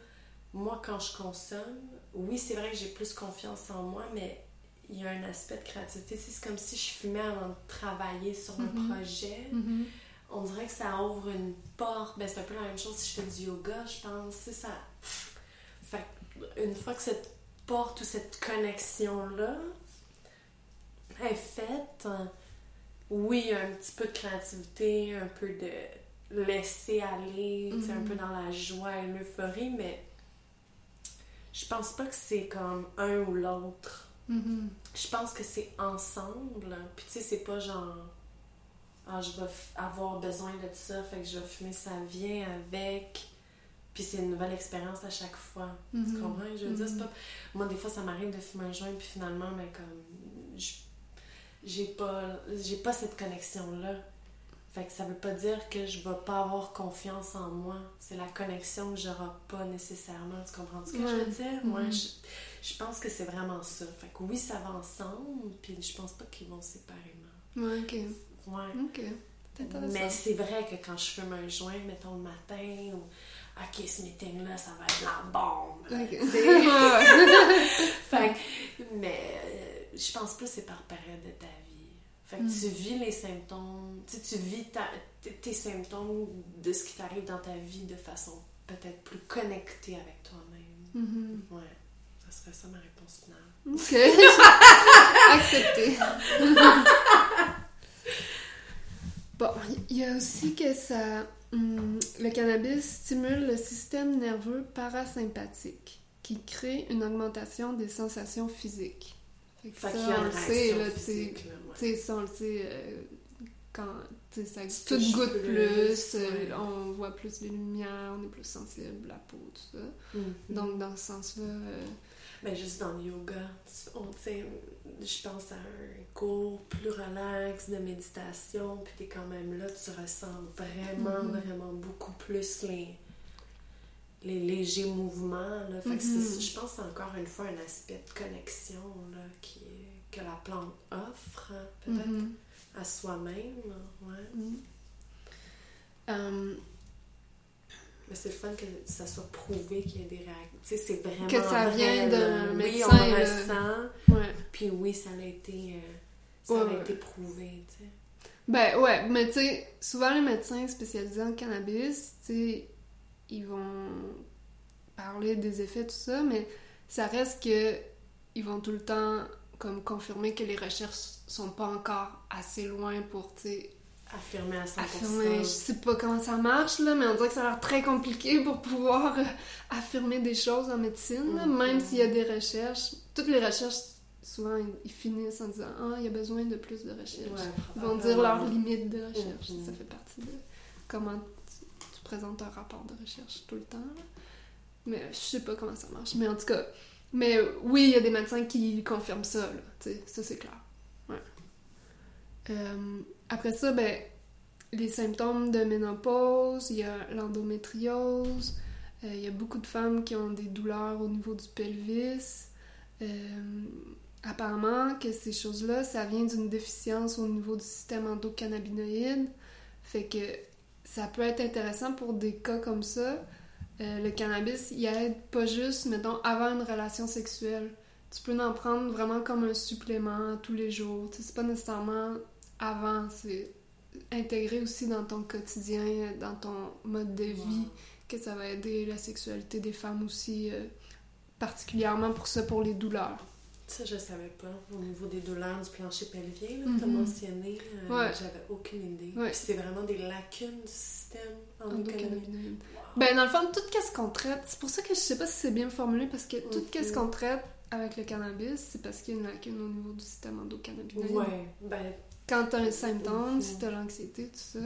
moi, quand je consomme, oui, c'est vrai que j'ai plus confiance en moi, mais il y a un aspect de créativité. C'est comme si je fumais avant de travailler sur un Mhm. projet. Mhm. On dirait que ça ouvre une porte. Ben, c'est un peu la même chose si je fais du yoga, je pense. C'est ça. Fait une fois que cette porte ou cette connexion-là est faite, oui, un petit peu de créativité, un peu de laisser aller, un peu dans la joie et l'euphorie, mais je pense pas que c'est comme un ou l'autre. Mhm. Je pense que c'est ensemble. Puis tu sais, c'est pas genre. Ah, je vais avoir besoin de ça, fait que je vais fumer, ça vient avec. Puis c'est une nouvelle expérience à chaque fois. Tu Mhm. comprends? Je veux dire, c'est Mhm. pas. Moi, des fois, ça m'arrive de fumer un joint, puis finalement, mais comme. je- J'ai pas, j'ai pas cette connexion-là. Fait que ça veut pas dire que je vais pas avoir confiance en moi. C'est la connexion que j'aurai pas nécessairement. Tu comprends ce que je veux dire? Mhm. Ouais, je, je pense que c'est vraiment ça. Fait que oui, ça va ensemble, puis je pense pas qu'ils vont séparément. Ouais, ok. Ouais. Ok. Mais c'est vrai que quand je fume un joint, mettons le matin, ou OK, ce meeting-là, ça va être la bombe. Ok. Tu sais? Ouais, [LAUGHS] ouais. Fait mais euh, je pense plus que c'est par période de ta vie. Fait que Mm. tu vis les symptômes, tu vis ta- tes symptômes de ce qui t'arrive dans ta vie de façon peut-être plus connectée avec toi-même. Mhm. Ouais, ça serait ça ma réponse finale. Ok. [LAUGHS] Accepté. [LAUGHS] bon, il y a aussi que ça. hum, le cannabis stimule le système nerveux parasympathique qui crée une augmentation des sensations physiques. Fait que Fait ça, qu'il y a on le sait, là, tu sais. physique, là, ouais. Tu sais, ça, on le sait, euh, quand ça tout goûte plus, plus, euh, ouais. on voit plus les lumières, on est plus sensible, la peau, tout ça. Mhm. Donc, dans ce sens-là, euh, Ben, juste dans le yoga, tu- on, je pense à un cours plus relax de méditation, puis t'es quand même là, tu ressens vraiment, Mhm. vraiment beaucoup plus les, les légers mouvements. Là. Fait que Mhm. c'est- je pense encore une fois un aspect de connexion là, qui, que la plante offre, hein, peut-être mhm. à soi-même. Ouais. Mhm. Mais c'est le fun que ça soit prouvé qu'il y ait des réactions. Tu sais, c'est vraiment. Que ça vient d'un là. Oui, médecin, on le ouais. Puis oui, ça a été, euh, ça Ouais, a été prouvé, tu sais. Ben ouais, mais tu sais, souvent les médecins spécialisés en cannabis, tu sais, ils vont parler des effets, tout ça, mais ça reste que ils vont tout le temps comme confirmer que les recherches sont pas encore assez loin pour, tu sais, Affirmé à 100%. affirmer. Je sais pas comment ça marche, là, mais on dirait que ça a l'air très compliqué pour pouvoir euh, affirmer des choses en médecine, là, Mhm. même s'il y a des recherches. Toutes les recherches, souvent, ils, finissent en disant Ah, il y a besoin de plus de recherches. Ouais, Ils vont dire leurs limites de recherche. Mhm. Ça fait partie de comment tu, tu présentes un rapport de recherche tout le temps. là. Mais je sais pas comment ça marche. Mais en tout cas, mais oui, il y a des médecins qui confirment ça. Là, tu sais, ça, c'est clair. Ouais. Euh, après ça, ben, les symptômes de ménopause, il y a l'endométriose, euh, il y a beaucoup de femmes qui ont des douleurs au niveau du pelvis. Euh, apparemment que ces choses-là, ça vient d'une déficience au niveau du système endocannabinoïde. Fait que ça peut être intéressant pour des cas comme ça. Le cannabis, il aide pas juste, mettons, avant une relation sexuelle. Tu peux en prendre vraiment comme un supplément tous les jours. C'est pas nécessairement avant, c'est intégrer aussi dans ton quotidien, dans ton mode de vie, que ça va aider la sexualité des femmes aussi, euh, particulièrement pour ça, pour les douleurs. Ça, je savais pas. Au niveau des douleurs du plancher pelvien, là, que tu as mentionné, euh, Ouais. j'avais aucune idée. Ouais. Puis c'est vraiment des lacunes du système endocannabinoïde. Endocannabinoïdes. Wow. Ben, dans le fond, tout ce qu'on traite, c'est pour ça que je sais pas si c'est bien formulé, parce que tout Mhm. ce qu'on traite avec le cannabis, c'est parce qu'il y a une lacune au niveau du système endocannabinoïde. Ouais, ben, Quand t'as un symptôme, si t'as l'anxiété, tout ça,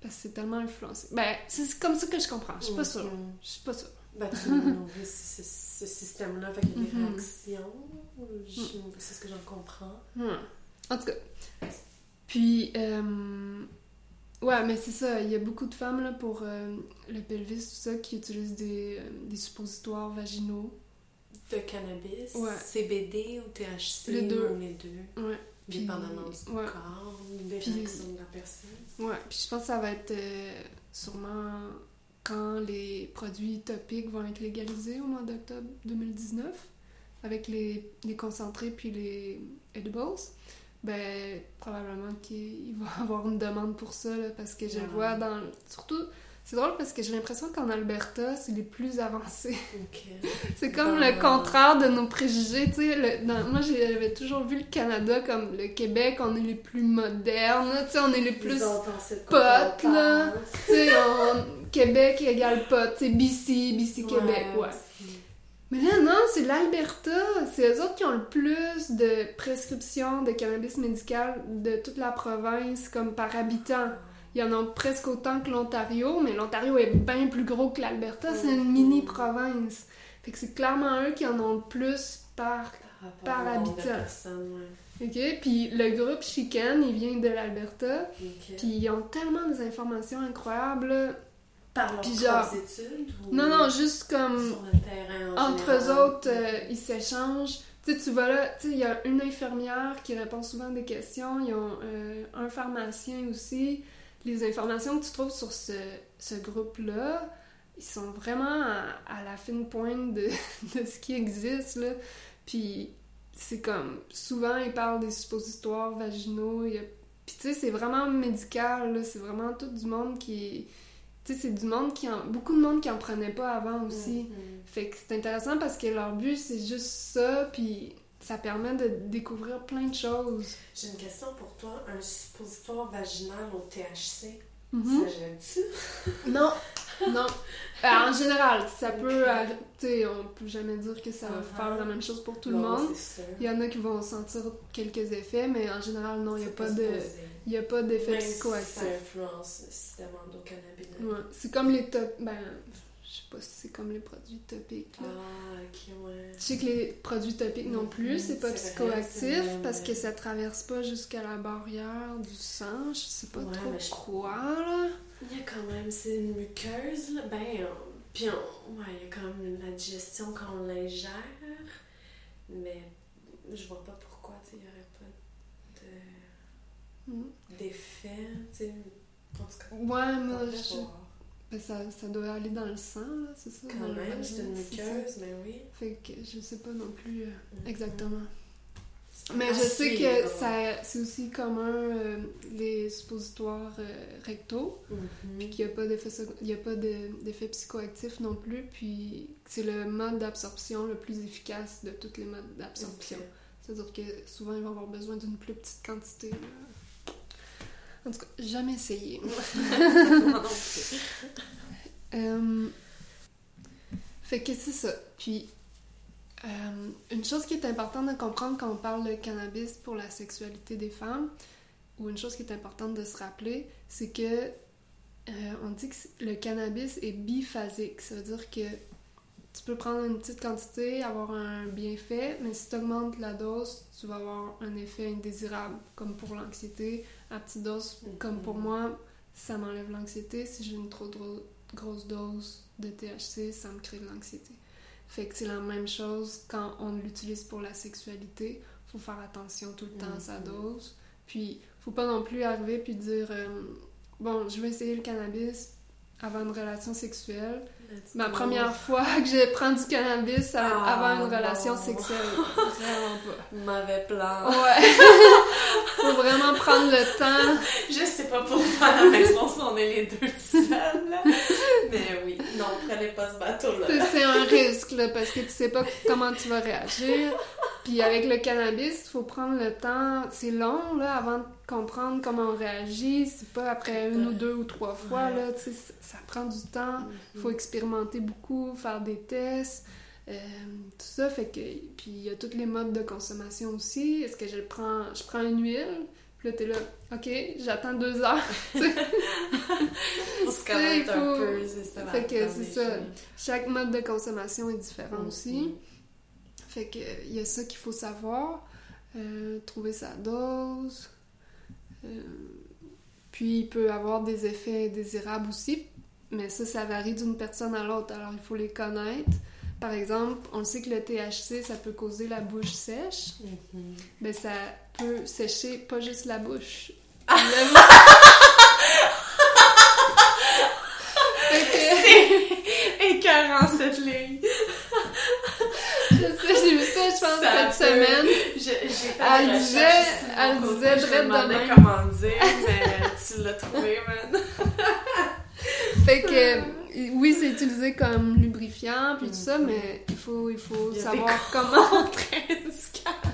parce que c'est tellement influencé. Ben, c'est comme ça que je comprends. Je suis pas sûre. Je suis pas sûre. Ben, tu nourris ce, ce- ce système-là, fait qu'il y a des Mhm. réactions. Je- C'est ce que j'en comprends. En tout cas. Puis, euh, ouais, mais c'est ça. Il y a beaucoup de femmes là, pour euh, le pelvis, tout ça, qui utilisent des, euh, des suppositoires vaginaux. De cannabis, Ouais. CBD ou THC Les deux. ou les deux, Ouais. Puis- dépendamment du ouais. corps, des Puis- réactions de la personne. Ouais. Puis je pense que ça va être euh, sûrement quand les produits topiques vont être légalisés au mois d'octobre 2019, avec les, les concentrés puis les edibles. Ben, probablement qu'il va [LAUGHS] y avoir une demande pour ça, là, parce que je le Ouais. vois dans... Surtout, c'est drôle parce que j'ai l'impression qu'en Alberta, c'est les plus avancés. [LAUGHS] C'est comme Dans- le contraire de nos préjugés, tu sais. dans- Moi, j'avais toujours vu le Canada comme le Québec, on est les plus modernes, tu sais, on est les plus... Potes, là. Tu sais, on- Québec égale pote, tu sais, BC, BC Québec, ouais. Mais là, non, c'est l'Alberta. C'est eux autres qui ont le plus de prescriptions de cannabis médical de toute la province, comme par habitant. Il y en a presque autant que l'Ontario, mais l'Ontario est bien plus gros que l'Alberta. C'est une mini-province. Fait que c'est clairement eux qui en ont le plus par... Par, habitant. ouais. OK? Puis le groupe Chicken, il vient de l'Alberta. Puis ils ont tellement des informations incroyables. Par leurs genre- études ou Non, non, juste comme... sur le terrain en Entre général? eux autres, euh, ils s'échangent. Tu sais, tu vas là, tu sais, il y a une infirmière qui répond souvent à des questions, ils ont euh, un pharmacien aussi. Les informations que tu trouves sur ce, ce groupe-là, ils sont vraiment à, à la fine pointe de, [LAUGHS] de ce qui existe, là. Puis c'est comme, souvent, ils parlent des suppositoires vaginaux. il y a- Puis tu sais, c'est vraiment médical, là. C'est vraiment tout du monde qui... Tu sais, c'est du monde qui en... Beaucoup de monde qui en prenait pas avant aussi. Mhm. Fait que c'est intéressant parce que leur but, c'est juste ça, puis ça permet de découvrir plein de choses. J'ai une question pour toi. Un suppositoire vaginal au THC, Mhm. ça gêne-tu? [LAUGHS] Non, non. Euh, en général, ça peut... Ok. arri- Tu sais, on peut jamais dire que ça va faire la même chose pour tout le monde. c'est sûr. Il y en a qui vont sentir quelques effets, mais en général, non, il n'y a pas de... y a pas d'effet psychoactif. Ça influence le système endocannabinoïde. Ouais. C'est comme les top... Ben, je sais pas si c'est comme les produits topiques, là. Ah, ok, ouais. Je sais que les produits topiques non plus, Mhm, c'est pas vrai, psychoactif parce que euh, ça traverse pas jusqu'à la barrière du sang. Je sais pas Ouais, trop je- quoi, là. Il y a quand même, c'est une muqueuse, là. Ben, on- puis on- ouais, il y a quand même la digestion quand on l'ingère. Mais je vois pas pourquoi, tu il y aurait pas de- Mhm. d'effet, tu sais. En tout cas, Ouais, moi, je... ben, ça, ça doit aller dans le sang, là, c'est ça? Quand même, c'est une muqueuse, mais oui. Fait que je sais pas non plus euh, Mhm. exactement. Mais je sais que ça, c'est aussi commun euh, les suppositoires euh, rectaux. Mhm. puis qu'il n'y a pas d'effet il y a pas de- d'effet psychoactif non plus, puis c'est le mode d'absorption le plus efficace de tous les modes d'absorption. C'est-à-dire que souvent, ils vont avoir besoin d'une plus petite quantité. là. En tout cas, jamais essayé. [LAUGHS] [LAUGHS] Euh, Fait que c'est ça. Puis, euh, une chose qui est importante de comprendre quand on parle de cannabis pour la sexualité des femmes, ou une chose qui est importante de se rappeler, c'est que euh, on dit que le cannabis est biphasique. Ça veut dire que tu peux prendre une petite quantité, avoir un bienfait, mais si tu augmentes la dose, tu vas avoir un effet indésirable, comme pour l'anxiété. À petite dose, comme pour Mhm. moi, ça m'enlève l'anxiété. Si j'ai une trop dro- grosse dose de THC, ça me crée de l'anxiété. Fait que c'est la même chose quand on l'utilise pour la sexualité. Faut faire attention tout le temps à sa Mhm. dose. Puis, faut pas non plus arriver puis dire euh, Bon, je vais essayer le cannabis avant une relation sexuelle. Ma première fois [LAUGHS] que je prends du cannabis à- Ah, avant une non. relation sexuelle. [LAUGHS] Vraiment pas. Mauvais plan. Ouais. [LAUGHS] Faut vraiment prendre le temps. Je sais pas pour faire à la maison si on est les deux seuls, là. Mais oui, non, prenez pas ce bateau-là. C'est- C'est un risque, là, parce que tu sais pas comment tu vas réagir. Puis avec le cannabis, il faut prendre le temps. C'est long, là, avant de comprendre comment on réagit. C'est pas après une ou deux ou trois fois, Ouais. là. Tu sais, ça- ça prend du temps. Il faut expérimenter beaucoup, faire des tests. euh, tout ça, fait que... Puis il y a tous les modes de consommation aussi. Est-ce que je prends... Je prends une huile, puis là, t'es là, OK, j'attends deux heures. [LAUGHS] [LAUGHS] Faut se connaître faut- un peu, c'est ça. Fait que c'est ça. Chaque mode de consommation est différent Mhm. aussi. Fait que il y a ça qu'il faut savoir. Euh, trouver sa dose. Euh, puis il peut avoir des effets indésirables aussi. Mais ça, ça varie d'une personne à l'autre. Alors il faut les connaître. Par exemple, on sait que le THC, ça peut causer la bouche sèche. Mais ça peut sécher pas juste la bouche. Ah! [LAUGHS] Que... [LAUGHS] Écœurant cette ligne. Je sais, j'ai vu ça, je pense, Ça cette peut- semaine. J'ai fait Elle disait- elle disait je me de demandais comment dire, mais tu l'as trouvé, man. [LAUGHS] Fait que, oui, c'est utilisé comme lubrifiant, puis tout ça, mais il faut, il faut Il savoir comment... Contre-indications.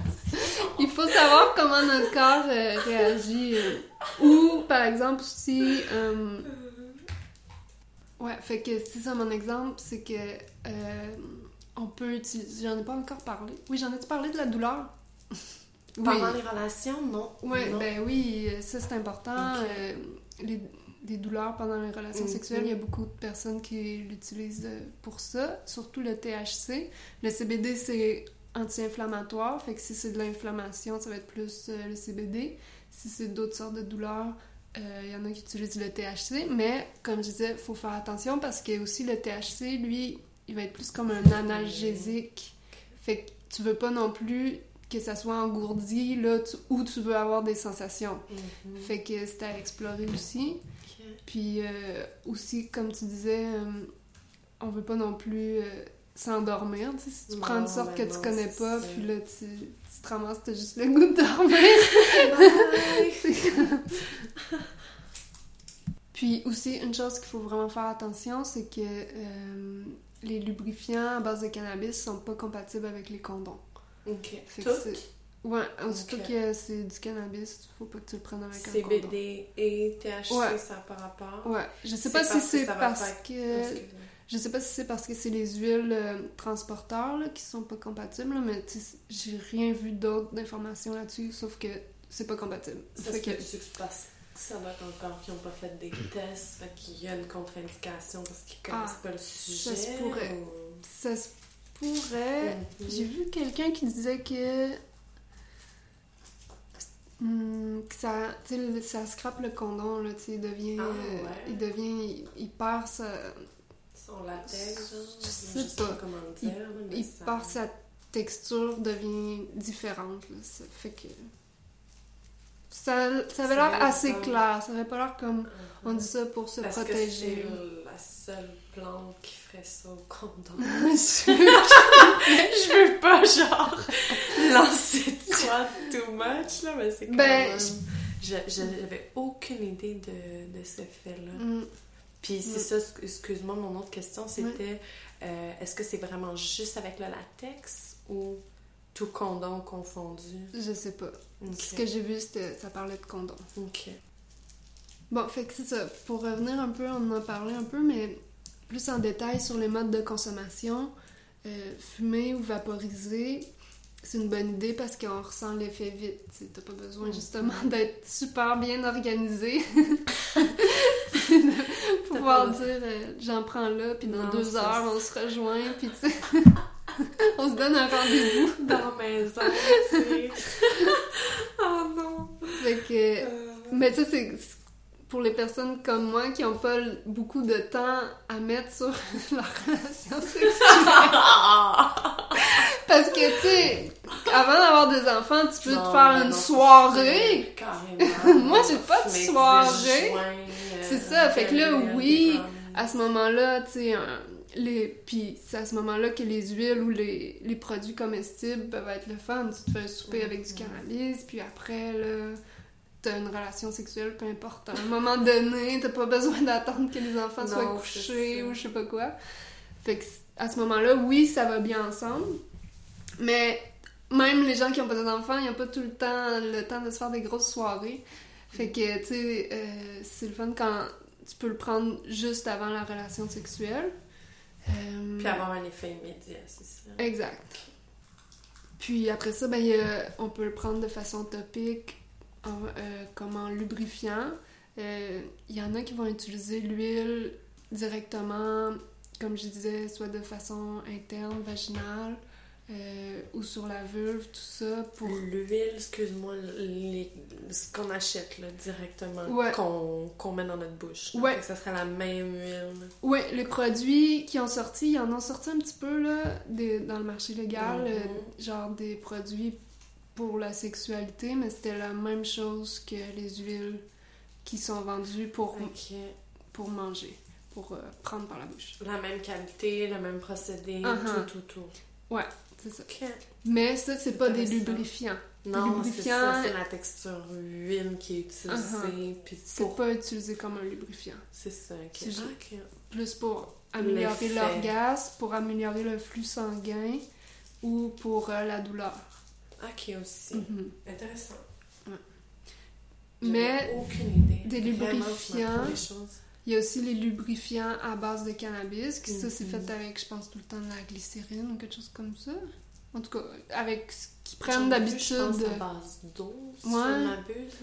Il faut savoir comment notre corps euh, réagit. euh. Ou, par exemple, si... euh, Ouais, fait que c'est ça mon exemple, c'est que euh, on peut utiliser... J'en ai pas encore parlé. Oui, j'en ai-tu parlé de la douleur? [LAUGHS] Oui. Pendant les relations, non. Non. ben oui, ça c'est important. Les, les douleurs pendant les relations Mhm. sexuelles, il y a beaucoup de personnes qui l'utilisent pour ça, surtout le THC. Le CBD c'est anti-inflammatoire, fait que si c'est de l'inflammation, ça va être plus euh, le CBD. Si c'est d'autres sortes de douleurs, euh, il y en a qui utilisent le THC, mais comme je disais, il faut faire attention parce que aussi le THC, lui, il va être plus comme un analgésique. Fait que tu veux pas non plus que ça soit engourdi là tu- où tu veux avoir des sensations. Mhm. Fait que c'est à explorer aussi. Puis euh, aussi, comme tu disais, euh, on veut pas non plus euh, s'endormir. tu sais, Si tu prends une Non, sorte que mais tu non, connais pas, ça. puis là tu, tu te ramasses, t'as juste le goût de dormir. [LAUGHS] [LAUGHS] Puis aussi, une chose qu'il faut vraiment faire attention, c'est que euh, les lubrifiants à base de cannabis sont pas compatibles avec les condoms. Ok. Fait que Ouais, aussitôt Ok. que c'est du cannabis, faut pas que tu le prennes avec un condom. CBD et THC, Ouais. ça par rapport? Ouais, je sais pas si c'est parce que... Je sais pas si c'est parce que c'est les huiles euh, transporteurs là, qui sont pas compatibles, là, mais j'ai rien vu d'autre d'informations là-dessus, sauf que c'est pas compatible. Ça Fait que- que c'est parce que ça doit être encore qu'ils n'ont pas fait des tests, fait qu'il y a une contre-indication parce qu'ils connaissent Ah, pas le sujet. se pourrait. ou- Ça se pourrait... Mhm. J'ai vu quelqu'un qui disait que... Hmm, que ça, tu sais, le- ça scrape le condom, là, tu sais, il devient... Ah, euh, ouais. il devient... Il, il perd sa... Son latex, genre, Je sais pas comment Il- dire. il ça- perd sa texture devient différente. Là. Ça fait que. Ça, ça avait l'air assez clair. Ça avait pas l'air comme on dit ça pour se Parce que protéger. c'est la seule plante qui ferait ça au condom. [LAUGHS] [LAUGHS] Je- veux pas, genre, lancer de quoi too much, là, mais c'est quand Ben, même... J'avais aucune idée de, de ce fait-là. Mm, Puis c'est Mm. ça, excuse-moi, mon autre question, c'était euh, est-ce que c'est vraiment juste avec le latex ou tout condom confondu? je sais pas. Ce que j'ai vu, c'était ça parlait de condom. Ok. Bon, fait que c'est ça. Pour revenir un peu, on en a parlé un peu, mais plus en détail sur les modes de consommation, euh, fumer ou vaporiser, c'est une bonne idée parce qu'on ressent l'effet vite. T'as pas besoin Mhm. justement d'être super bien organisé. [LAUGHS] [LAUGHS] pouvoir dire euh, j'en prends là, puis dans Non, deux heures on se rejoint, puis tu sais, [LAUGHS] on se donne un rendez-vous. [LAUGHS] Dans la maison, tu sais. oh non! Fait que. Euh, Mais ça, c'est pour les personnes comme moi qui n'ont pas beaucoup de temps à mettre sur leur relation sexuelle. Parce que, tu sais, avant d'avoir des enfants, tu peux non, te faire ben une non, soirée. Carrément. Moi, j'ai pas de soirée. Joints, euh, C'est ça, fait que là, période, oui, À ce moment-là, tu sais, les puis c'est à ce moment-là que les huiles ou les, les produits comestibles peuvent être le fun. Tu te fais un souper avec du cannabis, puis après, là, t'as une relation sexuelle, peu importe. À un moment donné, t'as pas besoin d'attendre que les enfants soient couchés c'est ou je sais pas quoi. Fait que à ce moment-là, oui, ça va bien ensemble. Mais même les gens qui ont pas d'enfants, ils ont pas tout le temps le temps de se faire des grosses soirées. Fait que, tu sais, euh, c'est le fun quand tu peux le prendre juste avant la relation sexuelle. Euh, Puis avoir un effet immédiat, c'est ça. Exact. Puis après ça, ben, a- on peut le prendre de façon topique, en- euh, comme en lubrifiant. Euh, Il y en a qui vont utiliser l'huile directement, comme je disais, soit de façon interne, vaginale, euh, ou sur la vulve, tout ça, pour... L'huile, excuse-moi, les- ce qu'on achète là, directement, Ouais. qu'on met dans notre bouche. là. Ouais. Ça serait la même huile. Oui, les produits qui ont sorti, ils en ont sorti un petit peu là, des- dans le marché légal, Mhm. euh, genre des produits pour la sexualité, mais c'était la même chose que les huiles qui sont vendues pour, pour manger, pour euh, prendre par la bouche. La même qualité, le même procédé, Uh-huh. tout, tout, tout. C'est ça. Ok. Mais ça, c'est pas des Intéressant. lubrifiants. Non, c'est lubrifiant- c'est la texture huile qui est utilisée. Puis C'est pour... pas utilisé comme un lubrifiant. C'est ça, ok. C'est Ah, ok. Plus pour améliorer l'orgasme, pour améliorer le flux sanguin ou pour euh, la douleur. Ok aussi. Mhm. Intéressant. Ouais. J'avais Mais aucune idée. des lubrifiants-. Il y a aussi les lubrifiants à base de cannabis, qui ça c'est Mhm. fait avec, je pense, tout le temps de la glycérine ou quelque chose comme ça. En tout cas, avec ce qu'ils prennent d'habitude. Je pense à base d'eau, si Ouais.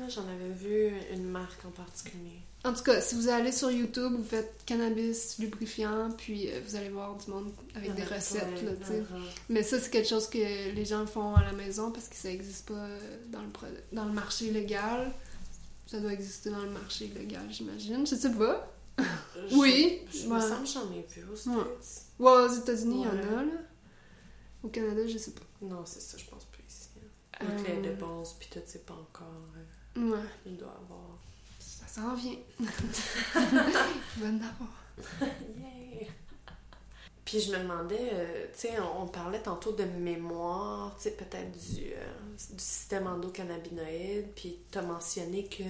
J'en avais vu une marque en particulier. En tout cas, si vous allez sur YouTube, vous faites cannabis lubrifiant, puis euh, vous allez voir du monde avec des Ouais, recettes, ouais, là, tu sais. uh-huh. Mais ça, c'est quelque chose que les gens font à la maison parce que ça n'existe pas euh, dans le, dans le marché légal. Ça doit exister dans le marché légal, j'imagine. Je sais pas. Je- Oui, Je ouais. me sens j'en ai vu aux Ouais. States. Ouais, aux États-Unis, il y en a, là. Au Canada, je sais pas. Non, c'est ça, je pense pas ici. Euh, Le clé de base, puis tout, c'est pas encore. euh, Ouais, il doit avoir. ça s'en vient. Il va en avoir. Yay! Puis je me demandais, euh, tu sais, on, on parlait tantôt de mémoire, tu sais, peut-être du, euh, du système endocannabinoïde, puis tu as mentionné que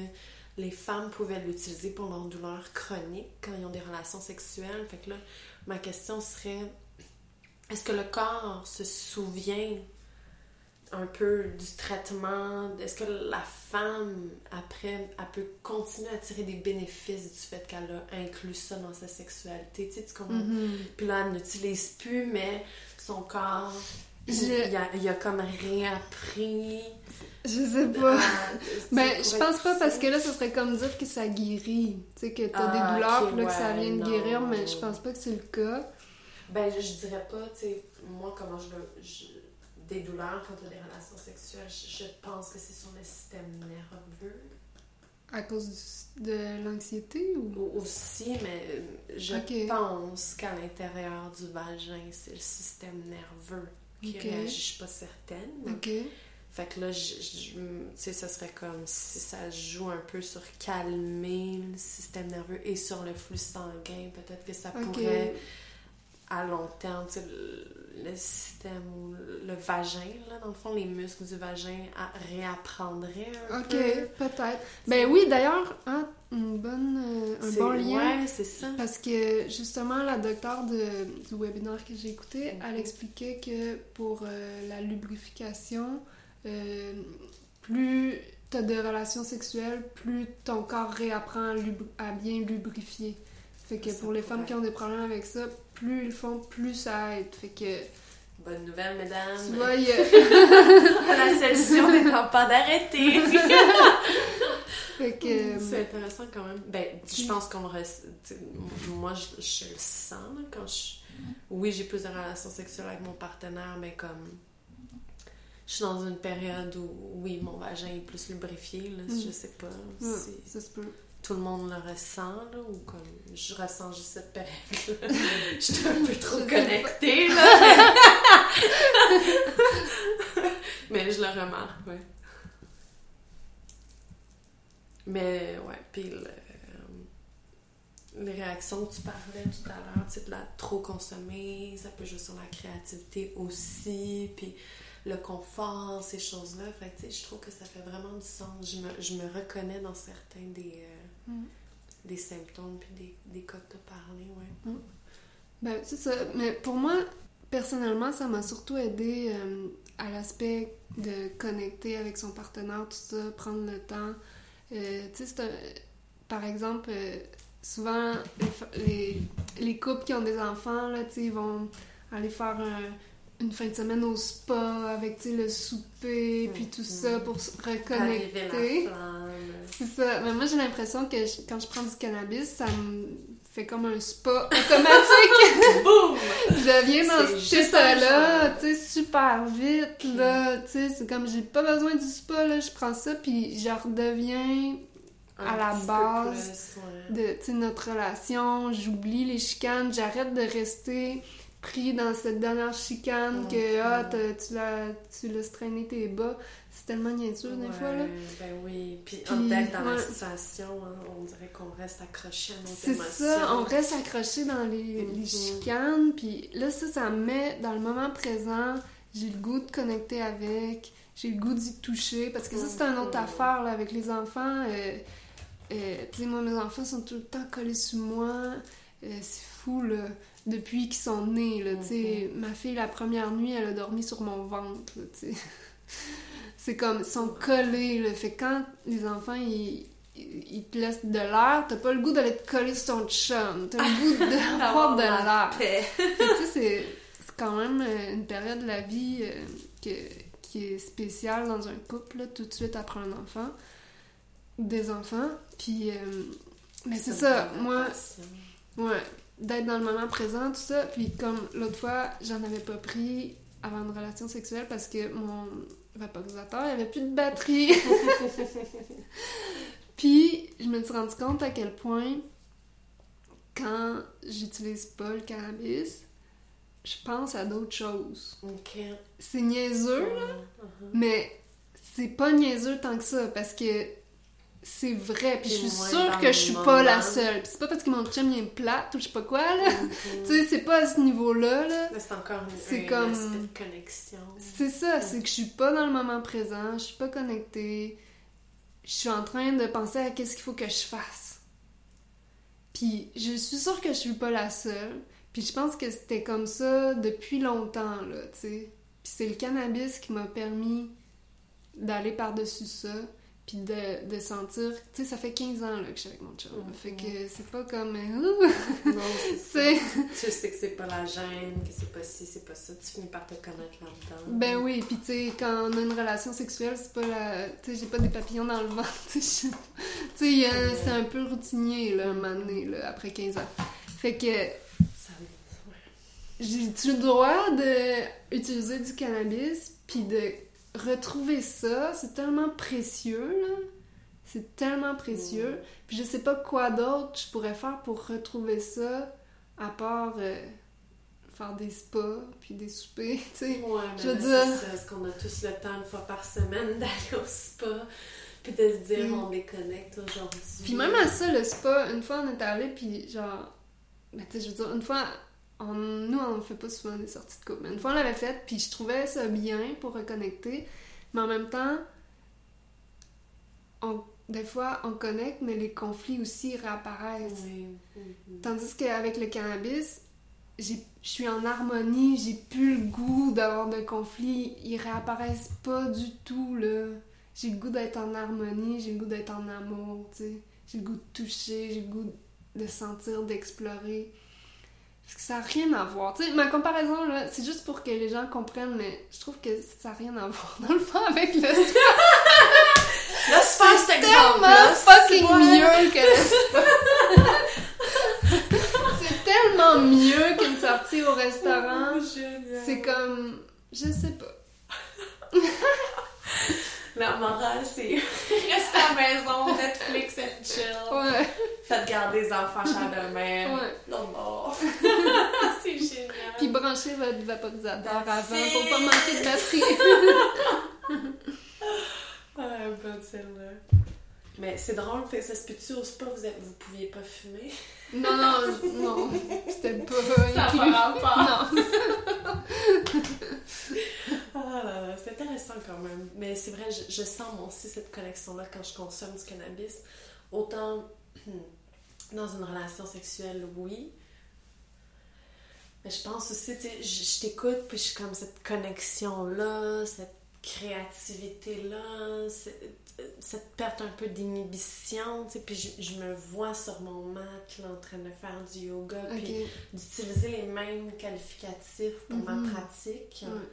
les femmes pouvaient l'utiliser pour leurs douleurs chroniques quand ils ont des relations sexuelles. Fait que là, ma question serait, est-ce que le corps se souvient un peu du traitement? Est-ce que la femme, après, elle peut continuer à tirer des bénéfices du fait qu'elle a inclus ça dans sa sexualité? Tu sais, tu comprends? Mhm. Puis là, elle n'utilise plus, mais son corps, Je- il, a, il a comme réappris. Je sais pas. [LAUGHS] Ben, je pense pas parce que là, ce serait comme dire que ça guérit. Tu sais, que t'as Ah, des douleurs, ok, puis là, que ça vient de non. guérir, mais je pense pas que c'est le cas. Ben, je, je dirais pas, tu sais, moi, comment je le. je- des douleurs quand tu as des relations sexuelles, je, je pense que c'est sur le système nerveux. À cause du- de l'anxiété ou? Au- Aussi, mais euh, je pense qu'à l'intérieur du vagin, c'est le système nerveux qui Ok. réagit. Je suis pas certaine. Ok. Fait que là, je, sais, ce serait comme si ça joue un peu sur calmer le système nerveux et sur le flux sanguin. Peut-être que ça Ok. pourrait, à long terme, tu sais, le, système, ou le vagin, là, dans le fond, les muscles du vagin à- réapprendraient un Ok, peu. peut-être. Ben oui, d'ailleurs, hein, une bonne, euh, un bon lien. Ouais, c'est ça. Parce que justement, la docteure de- du webinaire que j'ai écouté, Mhm. elle expliquait que pour euh, la lubrification, euh, plus tu as de relations sexuelles, plus ton corps réapprend à, lub- à bien lubrifier. Fait que Ça pour les femmes qui ont des problèmes avec ça, plus ils le font, plus ça aide. Fait que, Bonne nouvelle, mesdames. tu vois, il y a- [LAUGHS] [LAUGHS] la solution n'étant pas d'arrêter. [LAUGHS] fait que, C'est intéressant quand même. Ben, je pense qu'on reste. Moi, je, je le sens là, quand je. Oui, j'ai plus de relations sexuelles avec mon partenaire, mais comme. Je suis dans une période où, oui, mon vagin est plus lubrifié, là, Mm. je sais pas ouais, si ça se peut. tout le monde le ressent, là, ou comme je ressens juste cette période-là. Je suis un peu trop connectée, là. [LAUGHS] mais je le remarque, ouais. Mais, ouais, puis le- les réactions que tu parlais tout à l'heure, tu sais, de la trop consommer, ça peut jouer sur la créativité aussi, puis le confort, ces choses-là. Fait que, tu sais, je trouve que ça fait vraiment du sens. Je me, je me reconnais dans certains des, euh, Mm. des symptômes puis des, des cas que tu as parlé, ouais. Ben, c'est ça. Mais pour moi, personnellement, ça m'a surtout aidé euh, à l'aspect de connecter avec son partenaire, tout ça, prendre le temps. Euh, tu sais, Par exemple, euh, souvent, les, fa- les, les couples qui ont des enfants, là, tu sais, ils vont aller faire un- une fin de semaine au spa avec, le souper, puis tout ça, pour se reconnecter. C'est ça. Mais moi, j'ai l'impression que je- quand je prends du cannabis, ça me fait comme un spa automatique. [LAUGHS] Boum! je viens ce juste là tu sais, super vite, là. Tu sais, c'est comme j'ai pas besoin du spa, là. Je prends ça, puis je redeviens À la base plus, ouais. de, notre relation. J'oublie les chicanes. J'arrête de rester pris dans cette dernière chicane que, ah, tu l'as tu laisses traîner tes bas. C'est tellement niaiseux, des fois, là. Ben oui. Puis, Puis, en tête, dans la ouais. situation, hein, on dirait qu'on reste accroché à nos C'est émotions. ça, on reste accroché dans les, les Mhm. chicanes, puis là, ça, ça me met dans le moment présent. J'ai le goût de connecter avec, j'ai le goût d'y toucher, parce que ça, c'est une autre Mhm. affaire, là, avec les enfants. euh, euh, tu sais, moi, mes enfants sont tout le temps collés sur moi. Euh, c'est fou, là, depuis qu'ils sont nés, là, sais. Ma fille, la première nuit, elle a dormi sur mon ventre, là. [LAUGHS] C'est comme, ils sont collés, là. Fait quand les enfants, ils, ils te laissent de l'air, t'as pas le goût d'aller te coller sur ton chum. T'as le goût [LAUGHS] d'avoir de l'air. tu sais, c'est quand même euh, une période de la vie euh, que- qui est spéciale dans un couple, là, tout de suite après un enfant. Des enfants. Puis, euh, mais c'est ça, moi, Ouais, d'être dans le moment présent, tout ça. Puis comme l'autre fois, j'en avais pas pris avant une relation sexuelle parce que mon vaporisateur, il avait plus de batterie. [LAUGHS] Puis je me suis rendu compte à quel point quand j'utilise pas le cannabis, je pense à d'autres choses. C'est niaiseux, Mhm. mais c'est pas niaiseux tant que ça parce que c'est vrai. Puis je suis sûre que je suis pas la seule. Puis c'est pas parce que mon chum il est plate ou je sais pas quoi là. Mhm. [LAUGHS] Tu sais, c'est pas à ce niveau-là, là. C'est encore une, C'est un comme- de connexion. C'est ça, c'est que je suis pas dans le moment présent, je suis pas connectée. Je suis en train de penser à qu'est-ce qu'il faut que je fasse. Puis je suis sûre que je suis pas la seule. Puis je pense que c'était comme ça depuis longtemps, là, tu sais. Puis c'est le cannabis qui m'a permis d'aller par-dessus ça, puis de, de sentir... Tu sais, ça fait 15 ans là, que je suis avec mon chum. Mhm. Fait que c'est pas comme... euh, Non, [LAUGHS] c'est Tu sais que c'est pas la gêne, que c'est pas ci, c'est pas ça. Tu finis par te connaître là-dedans. Ben oui, puis tu sais, quand on a une relation sexuelle, c'est pas la. Tu sais, j'ai pas des papillons dans le ventre. [LAUGHS] Tu sais, a- c'est un peu routinier, là, un moment donné, là, après 15 ans. Fait que Ça, j'ai-tu le droit d'utiliser du cannabis, puis de retrouver ça? C'est tellement précieux, là. C'est tellement précieux. Puis je sais pas quoi d'autre je pourrais faire pour retrouver ça, à part euh, faire des spas, puis des soupers, tu sais. Ouais, Je veux là, dire- c'est. Est-ce qu'on a tous le temps, une fois par semaine, [LAUGHS] d'aller au spa? Puis de se dire, Mm. on déconnecte aujourd'hui. Puis même à ça, le spa, une fois on est allé, puis genre. Ben, tu sais, je veux dire, une fois. On, nous, on fait pas souvent des sorties de couple, mais une fois on l'avait fait, puis je trouvais ça bien pour reconnecter, mais en même temps, on, des fois on connecte, mais les conflits aussi réapparaissent. Oui. Tandis qu'avec le cannabis, je suis en harmonie, j'ai plus le goût d'avoir de conflits, ils réapparaissent pas du tout, là. J'ai le goût d'être en harmonie, j'ai le goût d'être en amour, tu sais. J'ai le goût de toucher, j'ai le goût de sentir, d'explorer. Parce que ça n'a rien à voir. Tu sais, ma comparaison, là, c'est juste pour que les gens comprennent, mais je trouve que ça n'a rien à voir, dans le fond, avec le [LAUGHS] c'est pas cet exemple tellement fucking mieux que [LAUGHS] c'est tellement mieux qu'une sortie au restaurant. C'est comme je sais pas. [LAUGHS] La morale, c'est reste à la maison, Faites garder les enfants chez la belle-mère. Ouais. Non, non. [LAUGHS] c'est génial. Puis branchez votre vaporisateur avant pour pas manquer de batterie. [LAUGHS] Ah, bonne celle-là. Mais c'est drôle, fait, ça se peut-tu au spa, vous, êtes- vous pouviez pas fumer? Non, non, non, c'était pas Ça pas rapport. Non. [LAUGHS] Ah là là, c'est intéressant quand même. Mais c'est vrai, je, je sens moi aussi cette connexion-là quand je consomme du cannabis. Autant dans une relation sexuelle, oui. Mais je pense aussi, tu sais, je, je t'écoute, puis je suis comme cette connexion-là, cette créativité-là, cette, cette perte un peu d'inhibition, tu sais, puis je, je me vois sur mon mat, là, en train de faire du yoga, puis d'utiliser les mêmes qualificatifs pour Mhm. ma pratique. Ouais.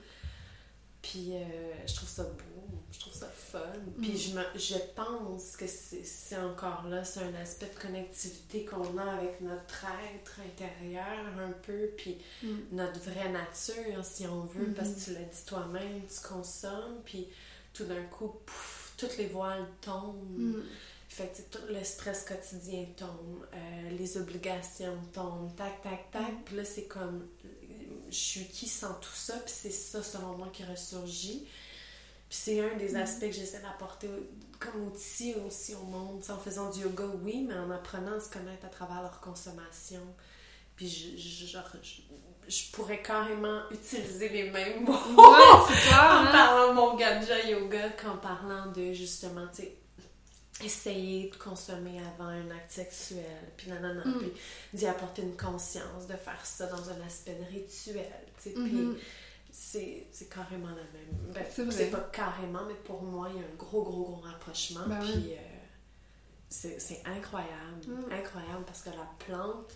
Puis euh, je trouve ça beau, je trouve ça fun. Puis Mm. je, me, je pense que c'est encore là, c'est un aspect de connectivité qu'on a avec notre être intérieur un peu, puis Mm. notre vraie nature, si on veut, Mhm. parce que tu l'as dit toi-même, tu consommes, puis tout d'un coup, pouf, toutes les voiles tombent. Mm. Fait que tout le stress quotidien tombe, euh, les obligations tombent, tac, tac, tac. Puis là, c'est comme, je suis qui sans tout ça, puis c'est ça, selon moi, qui ressurgit. Puis c'est un des aspects que j'essaie d'apporter comme outil aussi au monde, en faisant du yoga, oui, mais en apprenant à se connaître à travers leur consommation. Puis je, je- genre, je, je pourrais carrément utiliser les mêmes mots Ouais, [LAUGHS] en hein? parlant de mon ganja yoga qu'en parlant de justement, tu sais, essayer de consommer avant un acte sexuel, puis nanana, Mm. puis d'y apporter une conscience, de faire ça dans un aspect de rituel, tu sais, puis Mhm. C'est c'est carrément la même. Ben, C'est vrai. c'est pas carrément, mais pour moi, il y a un gros, gros, gros rapprochement, Ben oui. puis euh, c'est c'est incroyable, Mm. incroyable, parce que la plante,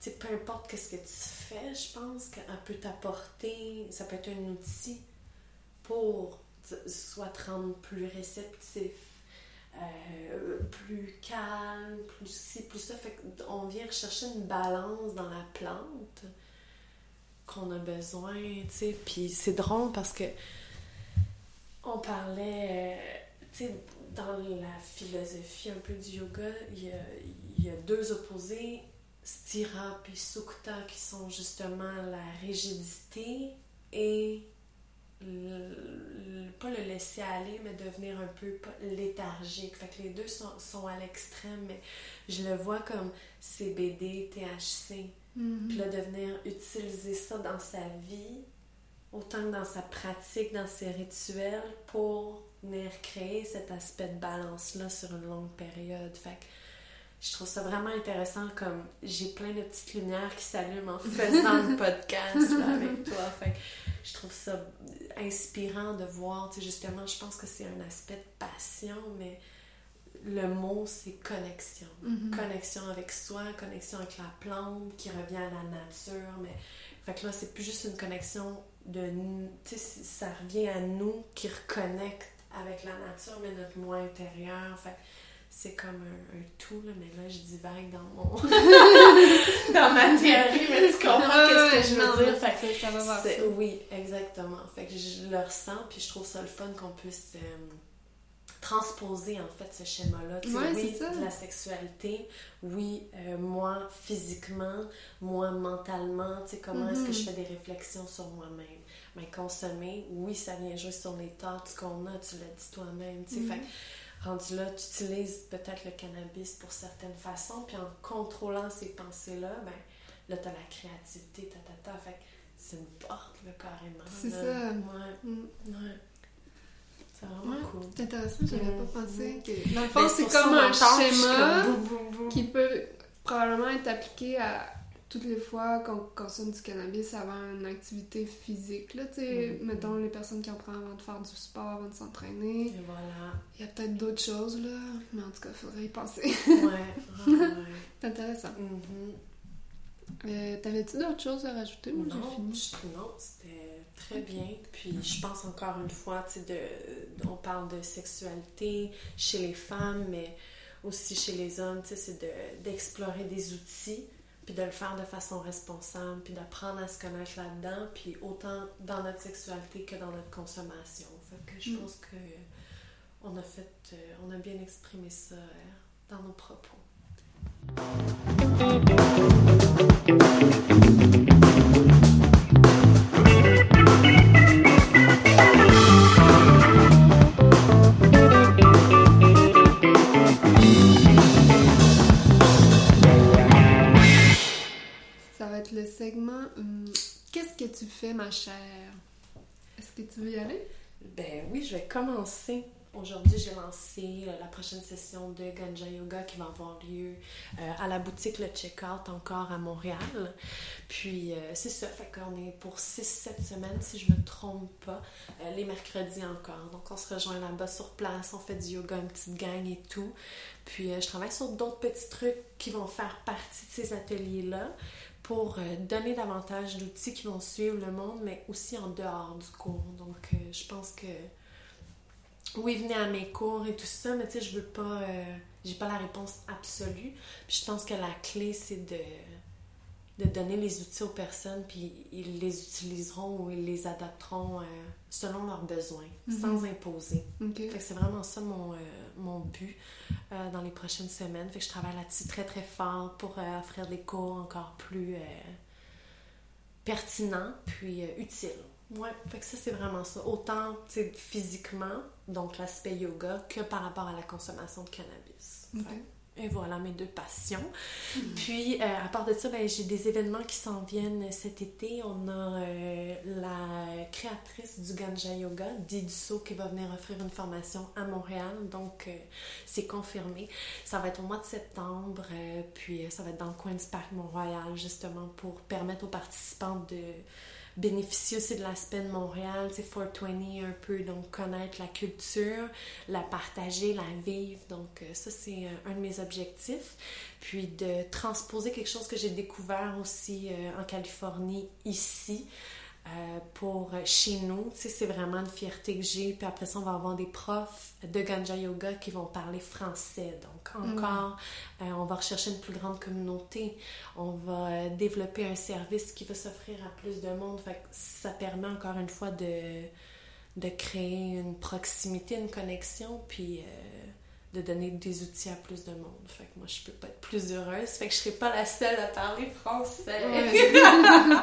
tu peu importe qu'est-ce que tu fais, je pense qu'elle peut t'apporter, ça peut être un outil pour soit te rendre plus réceptif, euh, plus calme, plus ci, plus ça. Fait qu'on vient rechercher une balance dans la plante qu'on a besoin, tu sais. Puis c'est drôle parce que on parlait, euh, tu sais, dans la philosophie un peu du yoga, il y a, deux opposés, Stira puis Sukta, qui sont justement la rigidité et pas le laisser aller, mais devenir un peu léthargique. Fait que les deux sont, sont à l'extrême, mais je le vois comme CBD, THC. Mhm. Puis là, de venir utiliser ça dans sa vie, autant que dans sa pratique, dans ses rituels, pour venir créer cet aspect de balance-là sur une longue période. Fait que je trouve ça vraiment intéressant, comme j'ai plein de petites lumières qui s'allument en faisant [LAUGHS] le podcast là, avec toi. Fait que je trouve ça inspirant de voir, tu sais, justement, je pense que c'est un aspect de passion, mais le mot, c'est connexion Mhm. connexion avec soi, connexion avec la plante qui revient à la nature. Mais fait que là, c'est plus juste une connexion de. Tu sais, ça revient à nous qui reconnecte avec la nature, mais notre moi intérieur. Fait c'est comme un, un tout, là, mais là, je divague dans mon. [LAUGHS] dans ma théorie, mais tu comprends Ouais, qu'est-ce que je veux dire. Fait que ça, va voir ça. Oui, exactement. Fait que je le ressens, puis je trouve ça le fun qu'on puisse euh, transposer en fait ce schéma-là. Ouais, oui, la sexualité, oui, euh, moi physiquement, moi mentalement, tu sais, comment est-ce que je Mhm. fais des réflexions sur moi-même? Mais consommer, oui, ça vient jouer sur les torts qu'on a, tu l'as dit toi-même, tu. Fait que rendu là, tu utilises peut-être le cannabis pour certaines façons, puis en contrôlant ces pensées-là, ben là, t'as la créativité, ta, ta, ta. Fait que c'est une porte, là, carrément. C'est ça. Ouais, Mm. ouais. C'est vraiment Ouais, cool. C'est intéressant, j'avais Mhm. pas pensé que. Dans le Ben, fond, c'est comme un schéma comme boum, boum, boum. qui peut probablement être appliqué à toutes les fois qu'on consomme du cannabis avant une activité physique. Là, tu sais, Mhm. mettons les personnes qui en prennent avant de faire du sport, avant de s'entraîner. Et voilà. Il y a peut-être d'autres choses, là, mais en tout cas, il faudrait y penser. Ouais, ouais, ouais. [LAUGHS] c'est intéressant. Mhm. Euh, T'avais-tu d'autres choses à rajouter ou j'ai Non, fini? je- non, c'était très bien. Puis je pense encore une fois, tu sais, de, on parle de sexualité chez les femmes, mais aussi chez les hommes, tu sais, c'est de- d'explorer des outils, puis de le faire de façon responsable, puis d'apprendre à se connaître là-dedans, puis autant dans notre sexualité que dans notre consommation. Fait que je Mm. pense que on a fait, euh, on a bien exprimé ça euh, dans nos propos. Est-ce que tu veux y aller? Ben oui, je vais commencer. Aujourd'hui, j'ai lancé euh, la prochaine session de Ganja Yoga qui va avoir lieu euh, à la boutique Le Checkout encore à Montréal. Puis euh, c'est ça, fait qu'on est pour 6-7 semaines si je me trompe pas, les mercredis encore. Donc on se rejoint là-bas sur place, on fait du yoga, une petite gang et tout. Puis je travaille sur d'autres petits trucs qui vont faire partie de ces ateliers-là pour donner davantage d'outils qui vont suivre le monde, mais aussi en dehors du cours. Donc je pense que oui, venez à mes cours et tout ça, mais tu sais, je veux pas. Euh, j'ai pas la réponse absolue. Puis je pense que la clé, c'est de, de donner les outils aux personnes, puis ils les utiliseront ou ils les adapteront euh, selon leurs besoins, mhm. sans imposer. Fait que c'est vraiment ça mon, euh, mon but dans les prochaines semaines. Fait que je travaille là-dessus très très fort pour offrir des cours encore plus pertinents, puis utiles. Ouais, fait que ça, c'est vraiment ça. Autant physiquement, donc l'aspect yoga, que par rapport à la consommation de cannabis. Et voilà mes deux passions. Puis, euh, à part de ça, ben, j'ai des événements qui s'en viennent cet été. On a euh, la créatrice du Ganja Yoga, Diduso, qui va venir offrir une formation à Montréal. Donc, euh, c'est confirmé. Ça va être au mois de septembre. puis, ça va être dans le coin du Parc justement, pour permettre aux participants de bénéficier aussi de l'aspect de Montréal, sais, 420 un peu, donc connaître la culture, la partager, la vivre. Donc, euh, ça, c'est euh, un de mes objectifs. Puis de transposer quelque chose que j'ai découvert aussi euh, en Californie, ici. Euh, pour euh, chez nous. Tu sais, c'est vraiment une fierté que j'ai. Puis après ça, on va avoir des profs de Ganja Yoga qui vont parler français. Donc, mm. encore, euh, on va rechercher une plus grande communauté. On va développer un service qui va s'offrir à plus de monde. Fait que ça permet encore une fois de, de créer une proximité, une connexion. Puis de donner des outils à plus de monde. Fait que moi, je peux pas être plus heureuse. Fait que je serai pas la seule à parler français. [LAUGHS]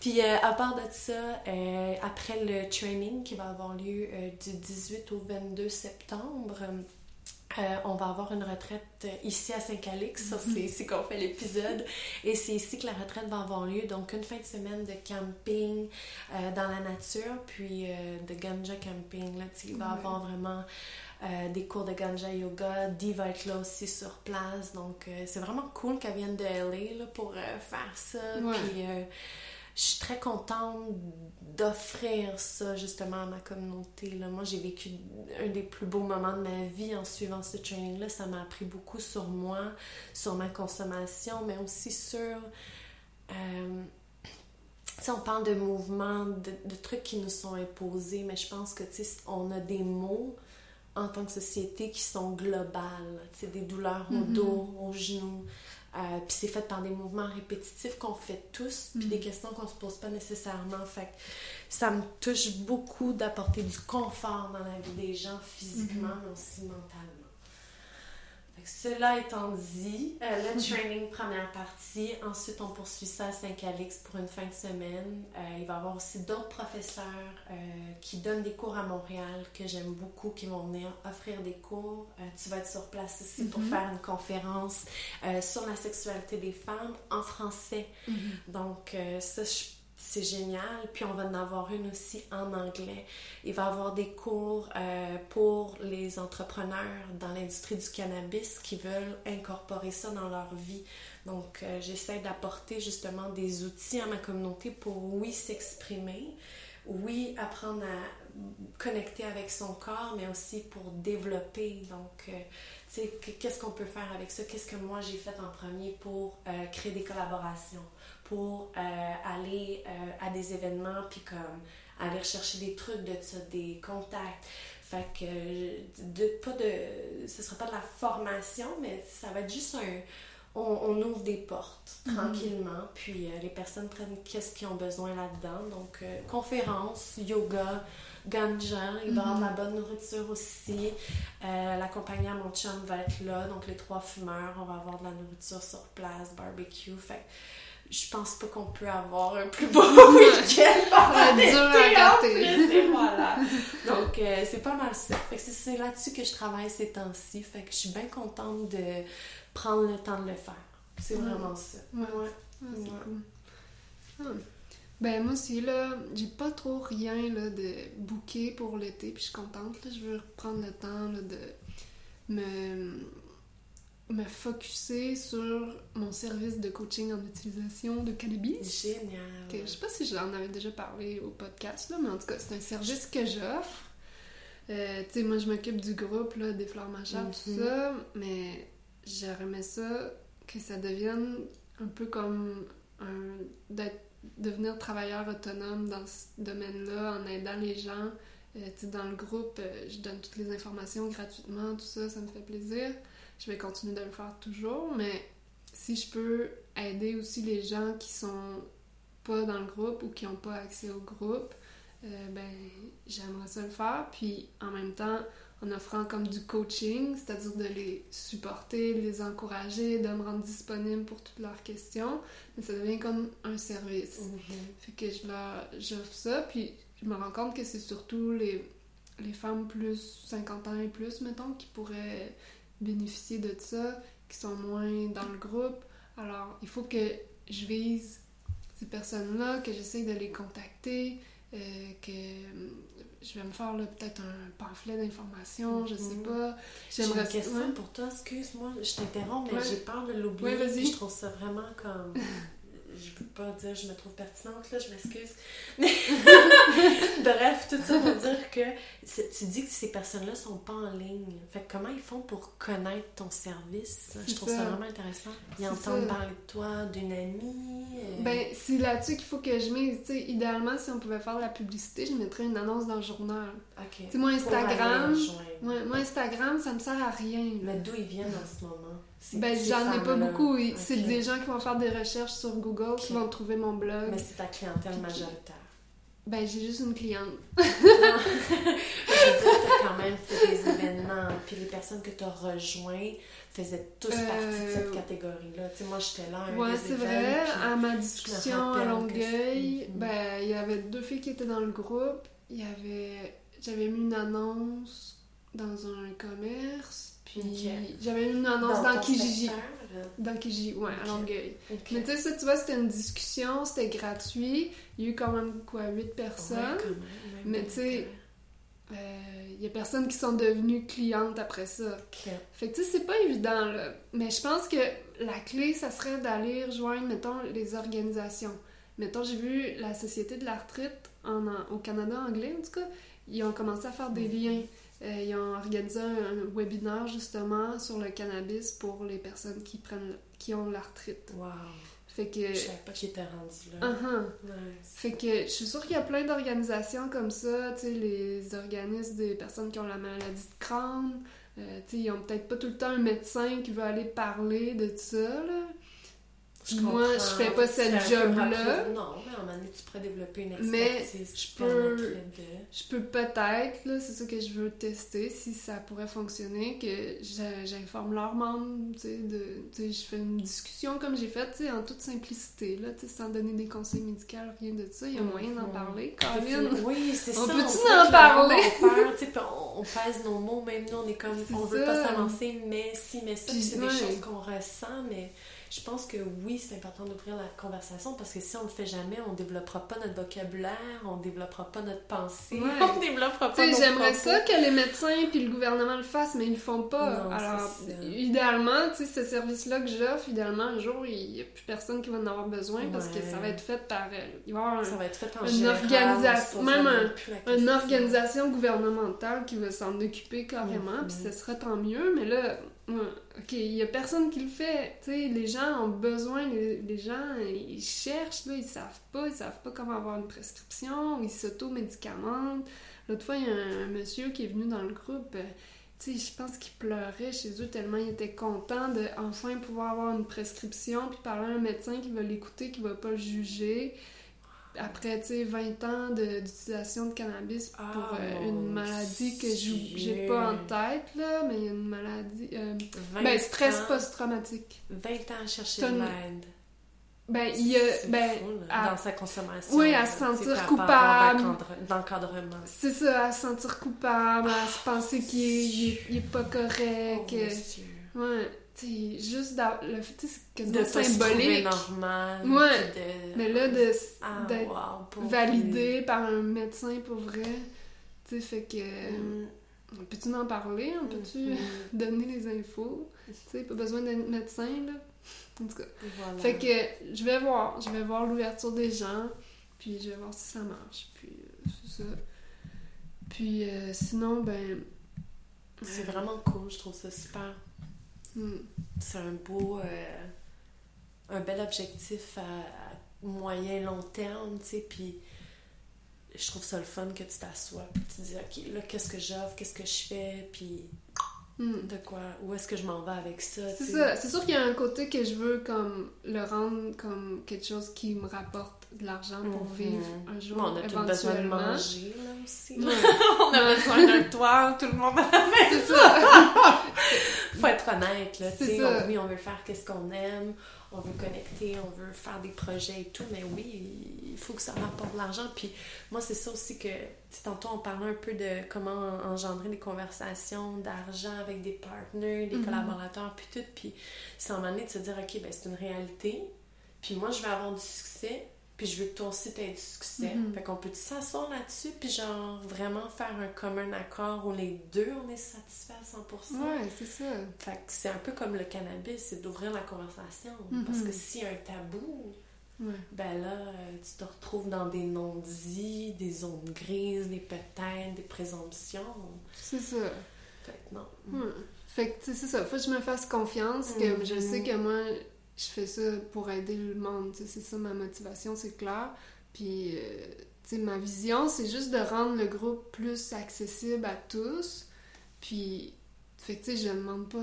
Puis euh, à part de ça, euh, après le training qui va avoir lieu euh, du 18 au 22 septembre, on va avoir une retraite ici à Saint-Calix. C'est mhm. ici qu'on fait l'épisode. Et c'est ici que la retraite va avoir lieu. Donc, une fin de semaine de camping dans la nature, puis de ganja camping. Là, il va y avoir vraiment euh, des cours de ganja yoga. Dee va être là aussi sur place. Donc, euh, c'est vraiment cool qu'elle vienne de LA pour euh, faire ça. Puis, je suis très contente d'offrir ça justement à ma communauté. Là. Moi, j'ai vécu un des plus beaux moments de ma vie en suivant ce training-là. Ça m'a appris beaucoup sur moi, sur ma consommation, mais aussi sur. Si on parle de mouvements, de, de, trucs qui nous sont imposés, mais je pense que, tu sais, on a des mots en tant que société qui sont globales. C'est des douleurs au mm-hmm. dos, aux genoux. Euh, puis c'est fait par des mouvements répétitifs qu'on fait tous, puis des mm-hmm. questions qu'on se pose pas nécessairement. Fait ça me touche beaucoup d'apporter du confort dans la vie des gens physiquement, mm-hmm. mais aussi mentalement. Cela étant dit, euh, le training première partie, ensuite on poursuit ça à Saint-Calix pour une fin de semaine. Euh, il va y avoir aussi d'autres professeurs euh, qui donnent des cours à Montréal que j'aime beaucoup, qui vont venir offrir des cours. tu vas être sur place ici pour mhm. faire une conférence sur la sexualité des femmes en français. Mhm. Donc ça, je c'est génial. Puis on va en avoir une aussi en anglais. Il va y avoir des cours euh, pour les entrepreneurs dans l'industrie du cannabis qui veulent incorporer ça dans leur vie. Donc euh, j'essaie d'apporter justement des outils à ma communauté pour oui s'exprimer, oui apprendre à connecter avec son corps, mais aussi pour développer. Donc, euh, tu sais, qu'est-ce qu'on peut faire avec ça? Qu'est-ce que moi j'ai fait en premier pour créer des collaborations? Pour euh, aller euh, à des événements, puis comme aller rechercher des trucs de ça, des contacts. Fait que, de, pas de, ce sera pas de la formation, mais ça va être juste un, on, ouvre des portes mhm. tranquillement, puis euh, les personnes prennent qu'est-ce qu'ils ont besoin là-dedans. Donc, conférence, yoga, ganja, il va y avoir de la mhm. bonne nourriture aussi. L'accompagnant mon chum va être là, donc les trois fumeurs, on va avoir de la nourriture sur place, barbecue. Fait je pense pas qu'on peut avoir un plus beau [LAUGHS] week-end [LAUGHS] pendant l'été voilà. [LAUGHS] Donc, euh, c'est pas mal ça. Fait que c'est là-dessus que je travaille ces temps-ci. Fait que je suis bien contente de prendre le temps de le faire. C'est vraiment ça. Ouais. ouais. Ben moi aussi, là, j'ai pas trop rien là, de booké pour l'été, puis je suis contente. Là, je veux prendre le temps là, de me, me focuser sur mon service de coaching en utilisation de cannabis. Génial. Que, je sais pas si j'en avais déjà parlé au podcast, là, mais en tout cas, c'est un service que j'offre. Euh, tu sais, moi, je m'occupe du groupe, là, des fleurs machin, tout Mhm. ça, mais aimé ça que ça devienne un peu comme un, devenir travailleur autonome dans ce domaine-là en aidant les gens. Euh, tu sais, dans le groupe, euh, je donne toutes les informations gratuitement, tout ça, ça me fait plaisir. Je vais continuer de le faire toujours, mais si je peux aider aussi les gens qui sont pas dans le groupe ou qui n'ont pas accès au groupe, euh, ben j'aimerais ça le faire. Puis en même temps, en offrant comme du coaching, c'est-à-dire de les supporter, de les encourager, de me rendre disponible pour toutes leurs questions, mais ça devient comme un service. Mhm. Fait que je leur j'offre ça, puis je me rends compte que c'est surtout les, les femmes plus 50 ans et plus, mettons, qui pourraient bénéficier de ça, qui sont moins dans le groupe. Alors, il faut que je vise ces personnes-là, que j'essaye de les contacter, euh, que euh, je vais me faire là, peut-être un pamphlet d'information, je sais Mhm. pas. J'ai une J'aimerais question ouais. pour toi, excuse-moi, je t'interromps, mais Ouais. j'ai peur de l'oublier. Ouais, je trouve ça vraiment comme. [LAUGHS] je veux pas dire je me trouve pertinente, là, je m'excuse. [LAUGHS] Bref, tout ça pour dire que tu dis que ces personnes-là sont pas en ligne. Fait que comment ils font pour connaître ton service? Je trouve ça. ça. vraiment intéressant. Ils entendent ça. parler de toi, d'une amie. euh, Ben, c'est là-dessus qu'il faut que je mise. Sais, idéalement, si on pouvait faire de la publicité, je mettrais une annonce dans le journal. ok. Tu sais, moi, Instagram, moi, Instagram, ça me sert à rien. Mais d'où ils viennent en ce moment? Ben, j'en ai pas beaucoup. C'est des gens qui vont faire des recherches sur Google, qui vont trouver mon blog. Mais c'est ta clientèle Puis- majoritaire. Ben, j'ai juste une cliente. [LAUGHS] Je veux dire, t'as quand même fait des événements, puis les personnes que t'as rejoints faisaient tous Euh, partie de cette catégorie-là. Tu sais, moi, j'étais là à un Ouais, c'est vrai. À ma discussion à Longueuil, ben, il y avait deux filles qui étaient dans le groupe. Il y avait... J'avais mis une annonce dans un commerce, puis Ok. j'avais une annonce dans, Kijiji. secteur, euh, Dans Kijiji, ouais, à. Longueuil. Mais tu sais, ça, tu vois, c'était une discussion, c'était gratuit. Il y a eu quand même, quoi, huit personnes. Ouais, quand même, même Mais tu sais, Euh, Il y a personnes qui sont devenues clientes après ça. euh, Fait que tu sais, c'est pas évident, là. Mais je pense que la clé, ça serait d'aller rejoindre, mettons, les organisations. Mettons, j'ai vu la Société de l'arthrite en, en- au Canada anglais, en tout cas, ils ont commencé à faire des liens. Euh, ils ont organisé un, webinaire, justement, sur le cannabis pour les personnes qui prennent qui ont l'arthrite. Wow. Fait que... Je savais pas qu'il était rendu là. Uh-huh. Nice. Fait que je suis sûre qu'il y a plein d'organisations comme ça, tu sais, les organismes des personnes qui ont la maladie de Crohn, euh, tu sais, ils ont peut-être pas tout le temps un médecin qui veut aller parler de ça, là. Je Moi, je fais pas peu job-là. Non, mais à un moment donné, tu pourrais développer une Mais expertise qui je peux- de... Je peux peut-être, là, c'est ça que je veux tester, si ça pourrait fonctionner, que j'informe leurs membres, tu sais, de, tu sais, je fais une discussion comme j'ai fait, tu sais, en toute simplicité, là, tu sais, sans donner des conseils médicaux, rien de ça, il y a moyen d'en Mhm. parler, Caroline. Oui, c'est On ça. peut-tu dirait en parler? tu sais, on, on pèse nos mots, même nous, on est comme, C'est on veut ça. pas s'avancer, mais si, mais ça, c'est des choses qu'on ressent, mais je pense que oui, c'est important d'ouvrir la conversation parce que si on le fait jamais, on développera pas notre vocabulaire, on développera pas notre pensée, Ouais. [LAUGHS] on développera pas nos j'aimerais ça que les médecins puis le gouvernement le fassent, mais ils le font pas. Non, Alors, idéalement, tu sais, ce service-là que j'offre, idéalement, un jour, il y a plus personne qui va en avoir besoin parce que ça va être fait par... euh, il va y avoir un- Ça va être fait en Une général, organisation- même un- une organisation gouvernementale qui va s'en occuper carrément, puis ce serait tant mieux, mais là, ok, il y a personne qui le fait, les gens ont besoin, les, gens, ils cherchent, là, ils savent pas, ils savent pas comment avoir une prescription, ils s'auto-médicamentent. L'autre fois, il y a un, monsieur qui est venu dans le groupe, euh, je pense qu'il pleurait chez eux tellement il était content de enfin pouvoir avoir une prescription, puis parler à un médecin qui va l'écouter, qui va pas le juger après, tu sais, 20 ans d'utilisation de, cannabis pour Ah, euh, une maladie que j'ai pas en tête, là, mais il y a une maladie... euh, 20 ben, stress post-traumatique. 20 ans à chercher de l'aide. Ben, il y a... Ben, fou, à- dans sa consommation. Oui, à se sentir coupable. d'encadre- D'encadrement. c'est ça, à se sentir coupable, à se penser qu'il est, est- est pas Oh, correct. monsieur. ouais. Sais, juste d'a- le fait, tu sais, c'est De quasiment symbolique. normal. Ouais. de- Mais là, de, Ah, d'être wow, validé par un médecin pour vrai, tu sais, fait que. Mm, On peut-tu en parler? On peut-tu mm, [LAUGHS] donner les infos? Tu sais, pas besoin d'être médecin, là. En tout cas. voilà. Fait que je vais voir. Je vais voir l'ouverture des gens, puis je vais voir si ça marche. Puis euh, c'est ça. Puis euh, sinon, ben. C'est vraiment cool, je trouve ça super. Hmm, C'est un beau. euh, un bel objectif à, à moyen, long terme, tu sais. Puis je trouve ça le fun que tu t'assoies, puis tu dis, OK, là, qu'est-ce que j'offre, qu'est-ce que je fais, puis hmm. de quoi, où est-ce que je m'en vais avec ça, C'est tu sais. ça. C'est sûr qu'il y a un côté que je veux comme le rendre comme quelque chose qui me rapporte de l'argent pour Mhm. vivre un jour Bon, on a tout besoin de manger, là aussi. [LAUGHS] On a besoin d'un toit, tout le monde C'est ça. [LAUGHS] faut être honnête, là, on- oui, on veut faire qu'est-ce qu'on aime, on veut connecter, on veut faire des projets et tout, mais oui, il faut que ça rapporte de l'argent. Puis moi, c'est ça aussi que, tantôt, on parlait un peu de comment engendrer des conversations d'argent avec des partenaires, des Mhm. collaborateurs, puis tout. Puis c'est en donné de se dire, OK, ben c'est une réalité, puis moi, je vais avoir du succès, puis je veux que toi aussi t'aies du succès. Mhm. Fait qu'on peut s'asseoir là-dessus, puis genre vraiment faire un commun accord où les deux, on est satisfaits à 100%. Ouais, c'est ça. Fait que c'est un peu comme le cannabis, c'est d'ouvrir la conversation. Mhm. Parce que s'il y a un tabou, Ouais. ben là, euh, tu te retrouves dans des non-dits, des zones grises, des peut-être, des présomptions. C'est ça. Fait que non. Fait que, c'est ça. Faut que je me fasse confiance. Que je sais que moi, je fais ça pour aider le monde. C'est ça ma motivation, c'est clair. Puis, euh, tu sais, ma vision, c'est juste de rendre le groupe plus accessible à tous. Puis, fait que, tu sais, je demande pas.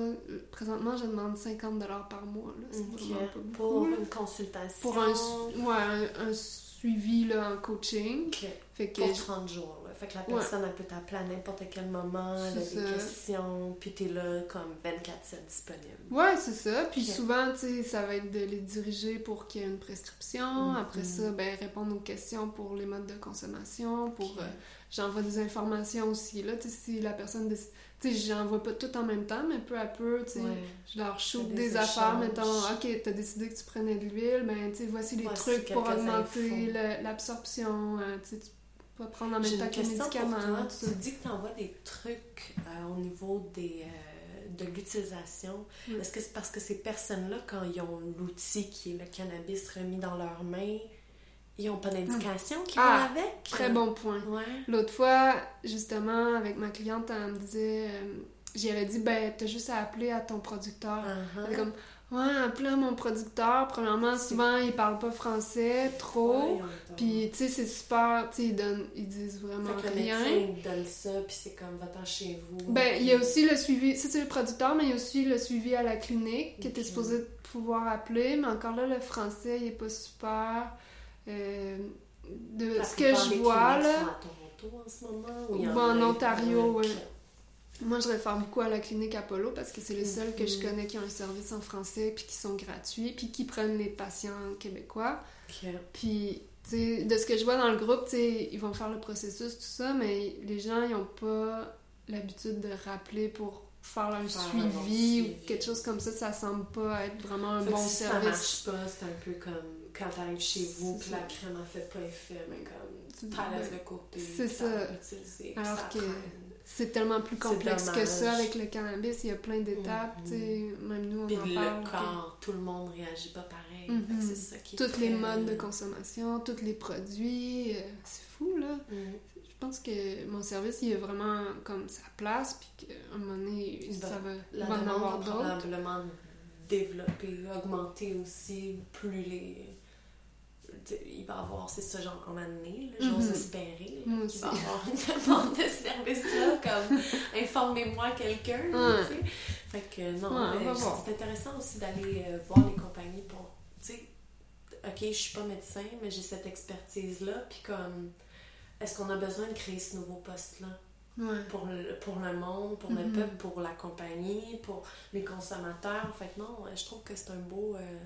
Présentement, je demande 50$ par mois. là. C'est Ok. vraiment pas Pour là. une consultation. Pour un, ouais, un, un suivi là, en coaching. Ok. Fait que. Pour 30 jours. Fait que la Ouais. personne, elle peut t'appeler à n'importe quel moment, elle a des questions, puis t'es là comme 24-7 disponible. Ouais, c'est ça. Puis souvent, tu sais, ça va être de les diriger pour qu'il y ait une prescription. Mhm. Après ça, ben, répondre aux questions pour les modes de consommation. Pour, euh, j'envoie des informations aussi. Là, tu sais, si la personne décide... Tu sais, j'envoie pas tout en même temps, mais peu à peu, tu sais, Ouais. je leur shoot des, des affaires, mettons, ok, t'as décidé que tu prenais de l'huile, ben, tu sais, voici les Voici trucs pour augmenter l'absorption. euh, tu sais, tu peux prendre en même temps que les médicaments. toi. Tu dis que tu envoies des trucs euh, au niveau des, euh, de l'utilisation. Oui. Est-ce que c'est parce que ces personnes-là, quand ils ont l'outil qui est le cannabis remis dans leurs mains, ils n'ont pas d'indication qui Ah, va avec? Très bon point. Ouais. L'autre fois, justement, avec ma cliente, elle me disait, euh, j'y avais dit, ben, t'as juste à appeler à ton producteur. Uh-huh. Comme, ouais, appeler à mon producteur. Premièrement, souvent, il parle pas français trop. Puis, tu sais, c'est super, tu sais, ils, donnent- ils disent vraiment Fait que le rien. médecin il donne ça, puis c'est comme va-t'en chez vous. Ben, il y a aussi le suivi, c'est le producteur, mais il y a aussi le suivi à la clinique qui était supposé pouvoir appeler, mais encore là, le français, il est pas super. Euh, de La ce que je vois, là, sont à Toronto en ce moment. ou en en a- Ontario, ouais. Moi, je réfère beaucoup à la clinique Apollo parce que c'est les seuls que je Mhm. connais qui ont un service en français puis qui sont gratuits puis qui prennent les patients québécois. Ok. Puis, de ce que je vois dans le groupe, tu sais, ils vont faire le processus, tout ça, mais les gens, ils ont pas l'habitude de rappeler pour faire un Faire un suivi, ou quelque chose comme ça. Ça semble pas être vraiment un Fait que bon si ça service. marche pas, c'est un peu comme quand t'arrives chez vous, ça. la crème en fait pas effet, mais comme Tu- t'as laisses de côté. c'est ça. utilisé, Alors ça que-. C'est tellement plus complexe que ça avec le cannabis. Il y a plein d'étapes, Mhm. tu sais. Même nous, on Puis en le parle. que- corps, tout le monde réagit pas pareil. Fait que c'est ça qui est Tous les très- modes de consommation, tous les produits. euh, c'est fou, là. Mhm. Je pense que mon service, il a vraiment comme sa place, puis qu'à un moment donné, va- ça va, La va en avoir d'autres. probablement développer, augmenter aussi, plus les... Il va y avoir, c'est ça, genre en année, là, j'ose espérer, là, qu'il va avoir [LAUGHS] une demande de ce service-là, comme informez-moi quelqu'un, tu sais. Fait que non, Ouais, mais voir. c'est intéressant aussi d'aller euh, voir les compagnies pour, tu sais, ok, je suis pas médecin, mais j'ai cette expertise-là, puis comme, est-ce qu'on a besoin de créer ce nouveau poste-là? Ouais. pour le, pour le monde, pour le Mhm. peuple, pour la compagnie, pour les consommateurs? Fait que non, je trouve que c'est un beau, euh,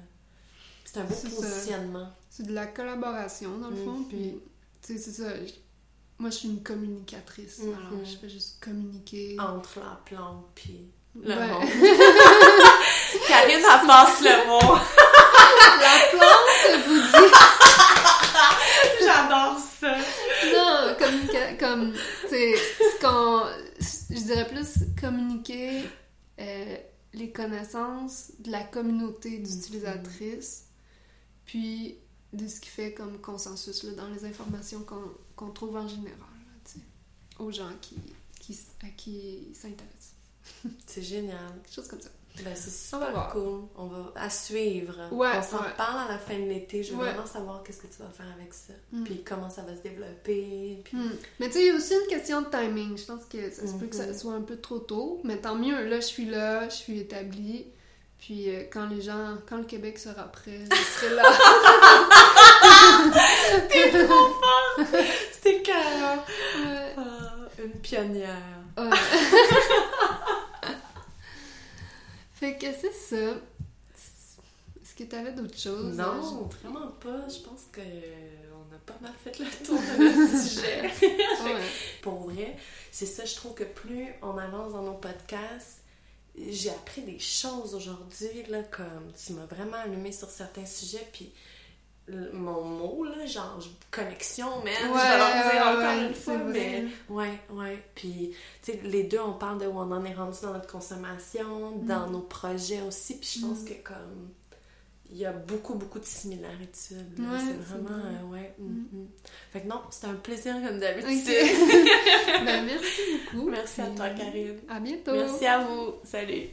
c'est un beau positionnement. C'est de la collaboration, dans le fond, Mhm. puis, tu sais, c'est ça. Moi, je suis une communicatrice, Mhm. alors je fais juste communiquer. Entre la plante puis le Ouais. monde. [LAUGHS] Karine, elle passe le mot. [LAUGHS] La plante vous dit. [LAUGHS] J'adore ça. Non, communica- comme, tu sais, ce qu'on. Je dirais plus communiquer euh, les connaissances de la communauté d'utilisatrices, puis de ce qui fait comme consensus là, dans les informations qu'on qu'on trouve en général, là, aux gens qui, qui, à qui s'intéressent. [LAUGHS] C'est génial. Quelque chose comme ça. Ben, c'est On va super voir. cool. On va à suivre. Ouais, on s'en ouais. reparle à la fin de l'été. Je veux Ouais. vraiment savoir qu'est-ce que tu vas faire avec ça. Mm. Puis comment ça va se développer. Puis... Hmm. Mais tu sais, il y a aussi une question de timing. Je pense que ça se peut que ça Mhm. soit un peu trop tôt, mais tant mieux. Là, je suis là, je suis établie. Puis euh, quand les gens, quand le Québec sera prêt, je serai là. [LAUGHS] C'était carré. Ouais. Ah, une pionnière. Ouais. [LAUGHS] fait que c'est ça. Est-ce que t'avais d'autres choses? Non, vraiment pas. Je pense que on a pas mal fait le tour de notre [LAUGHS] sujet. Ouais. Pour vrai, c'est ça, je trouve que plus on avance dans nos podcasts, j'ai appris des choses aujourd'hui, là, comme tu m'as vraiment allumé sur certains sujets, puis mon mot, là, genre connexion, man, je vais dire encore ouais, une fois, mais ouais, ouais, puis tu sais, les deux, on parle de où on en est rendu dans notre consommation, dans Mm. nos projets aussi, puis je pense que comme il y a beaucoup, beaucoup de. Ouais, c'est vraiment, vrai. euh, ouais. mm, Mm. mm. Fait que non, c'était un plaisir comme d'habitude. [LAUGHS] ben, merci beaucoup. Merci à toi, Karine. À bientôt. Merci à vous. Salut.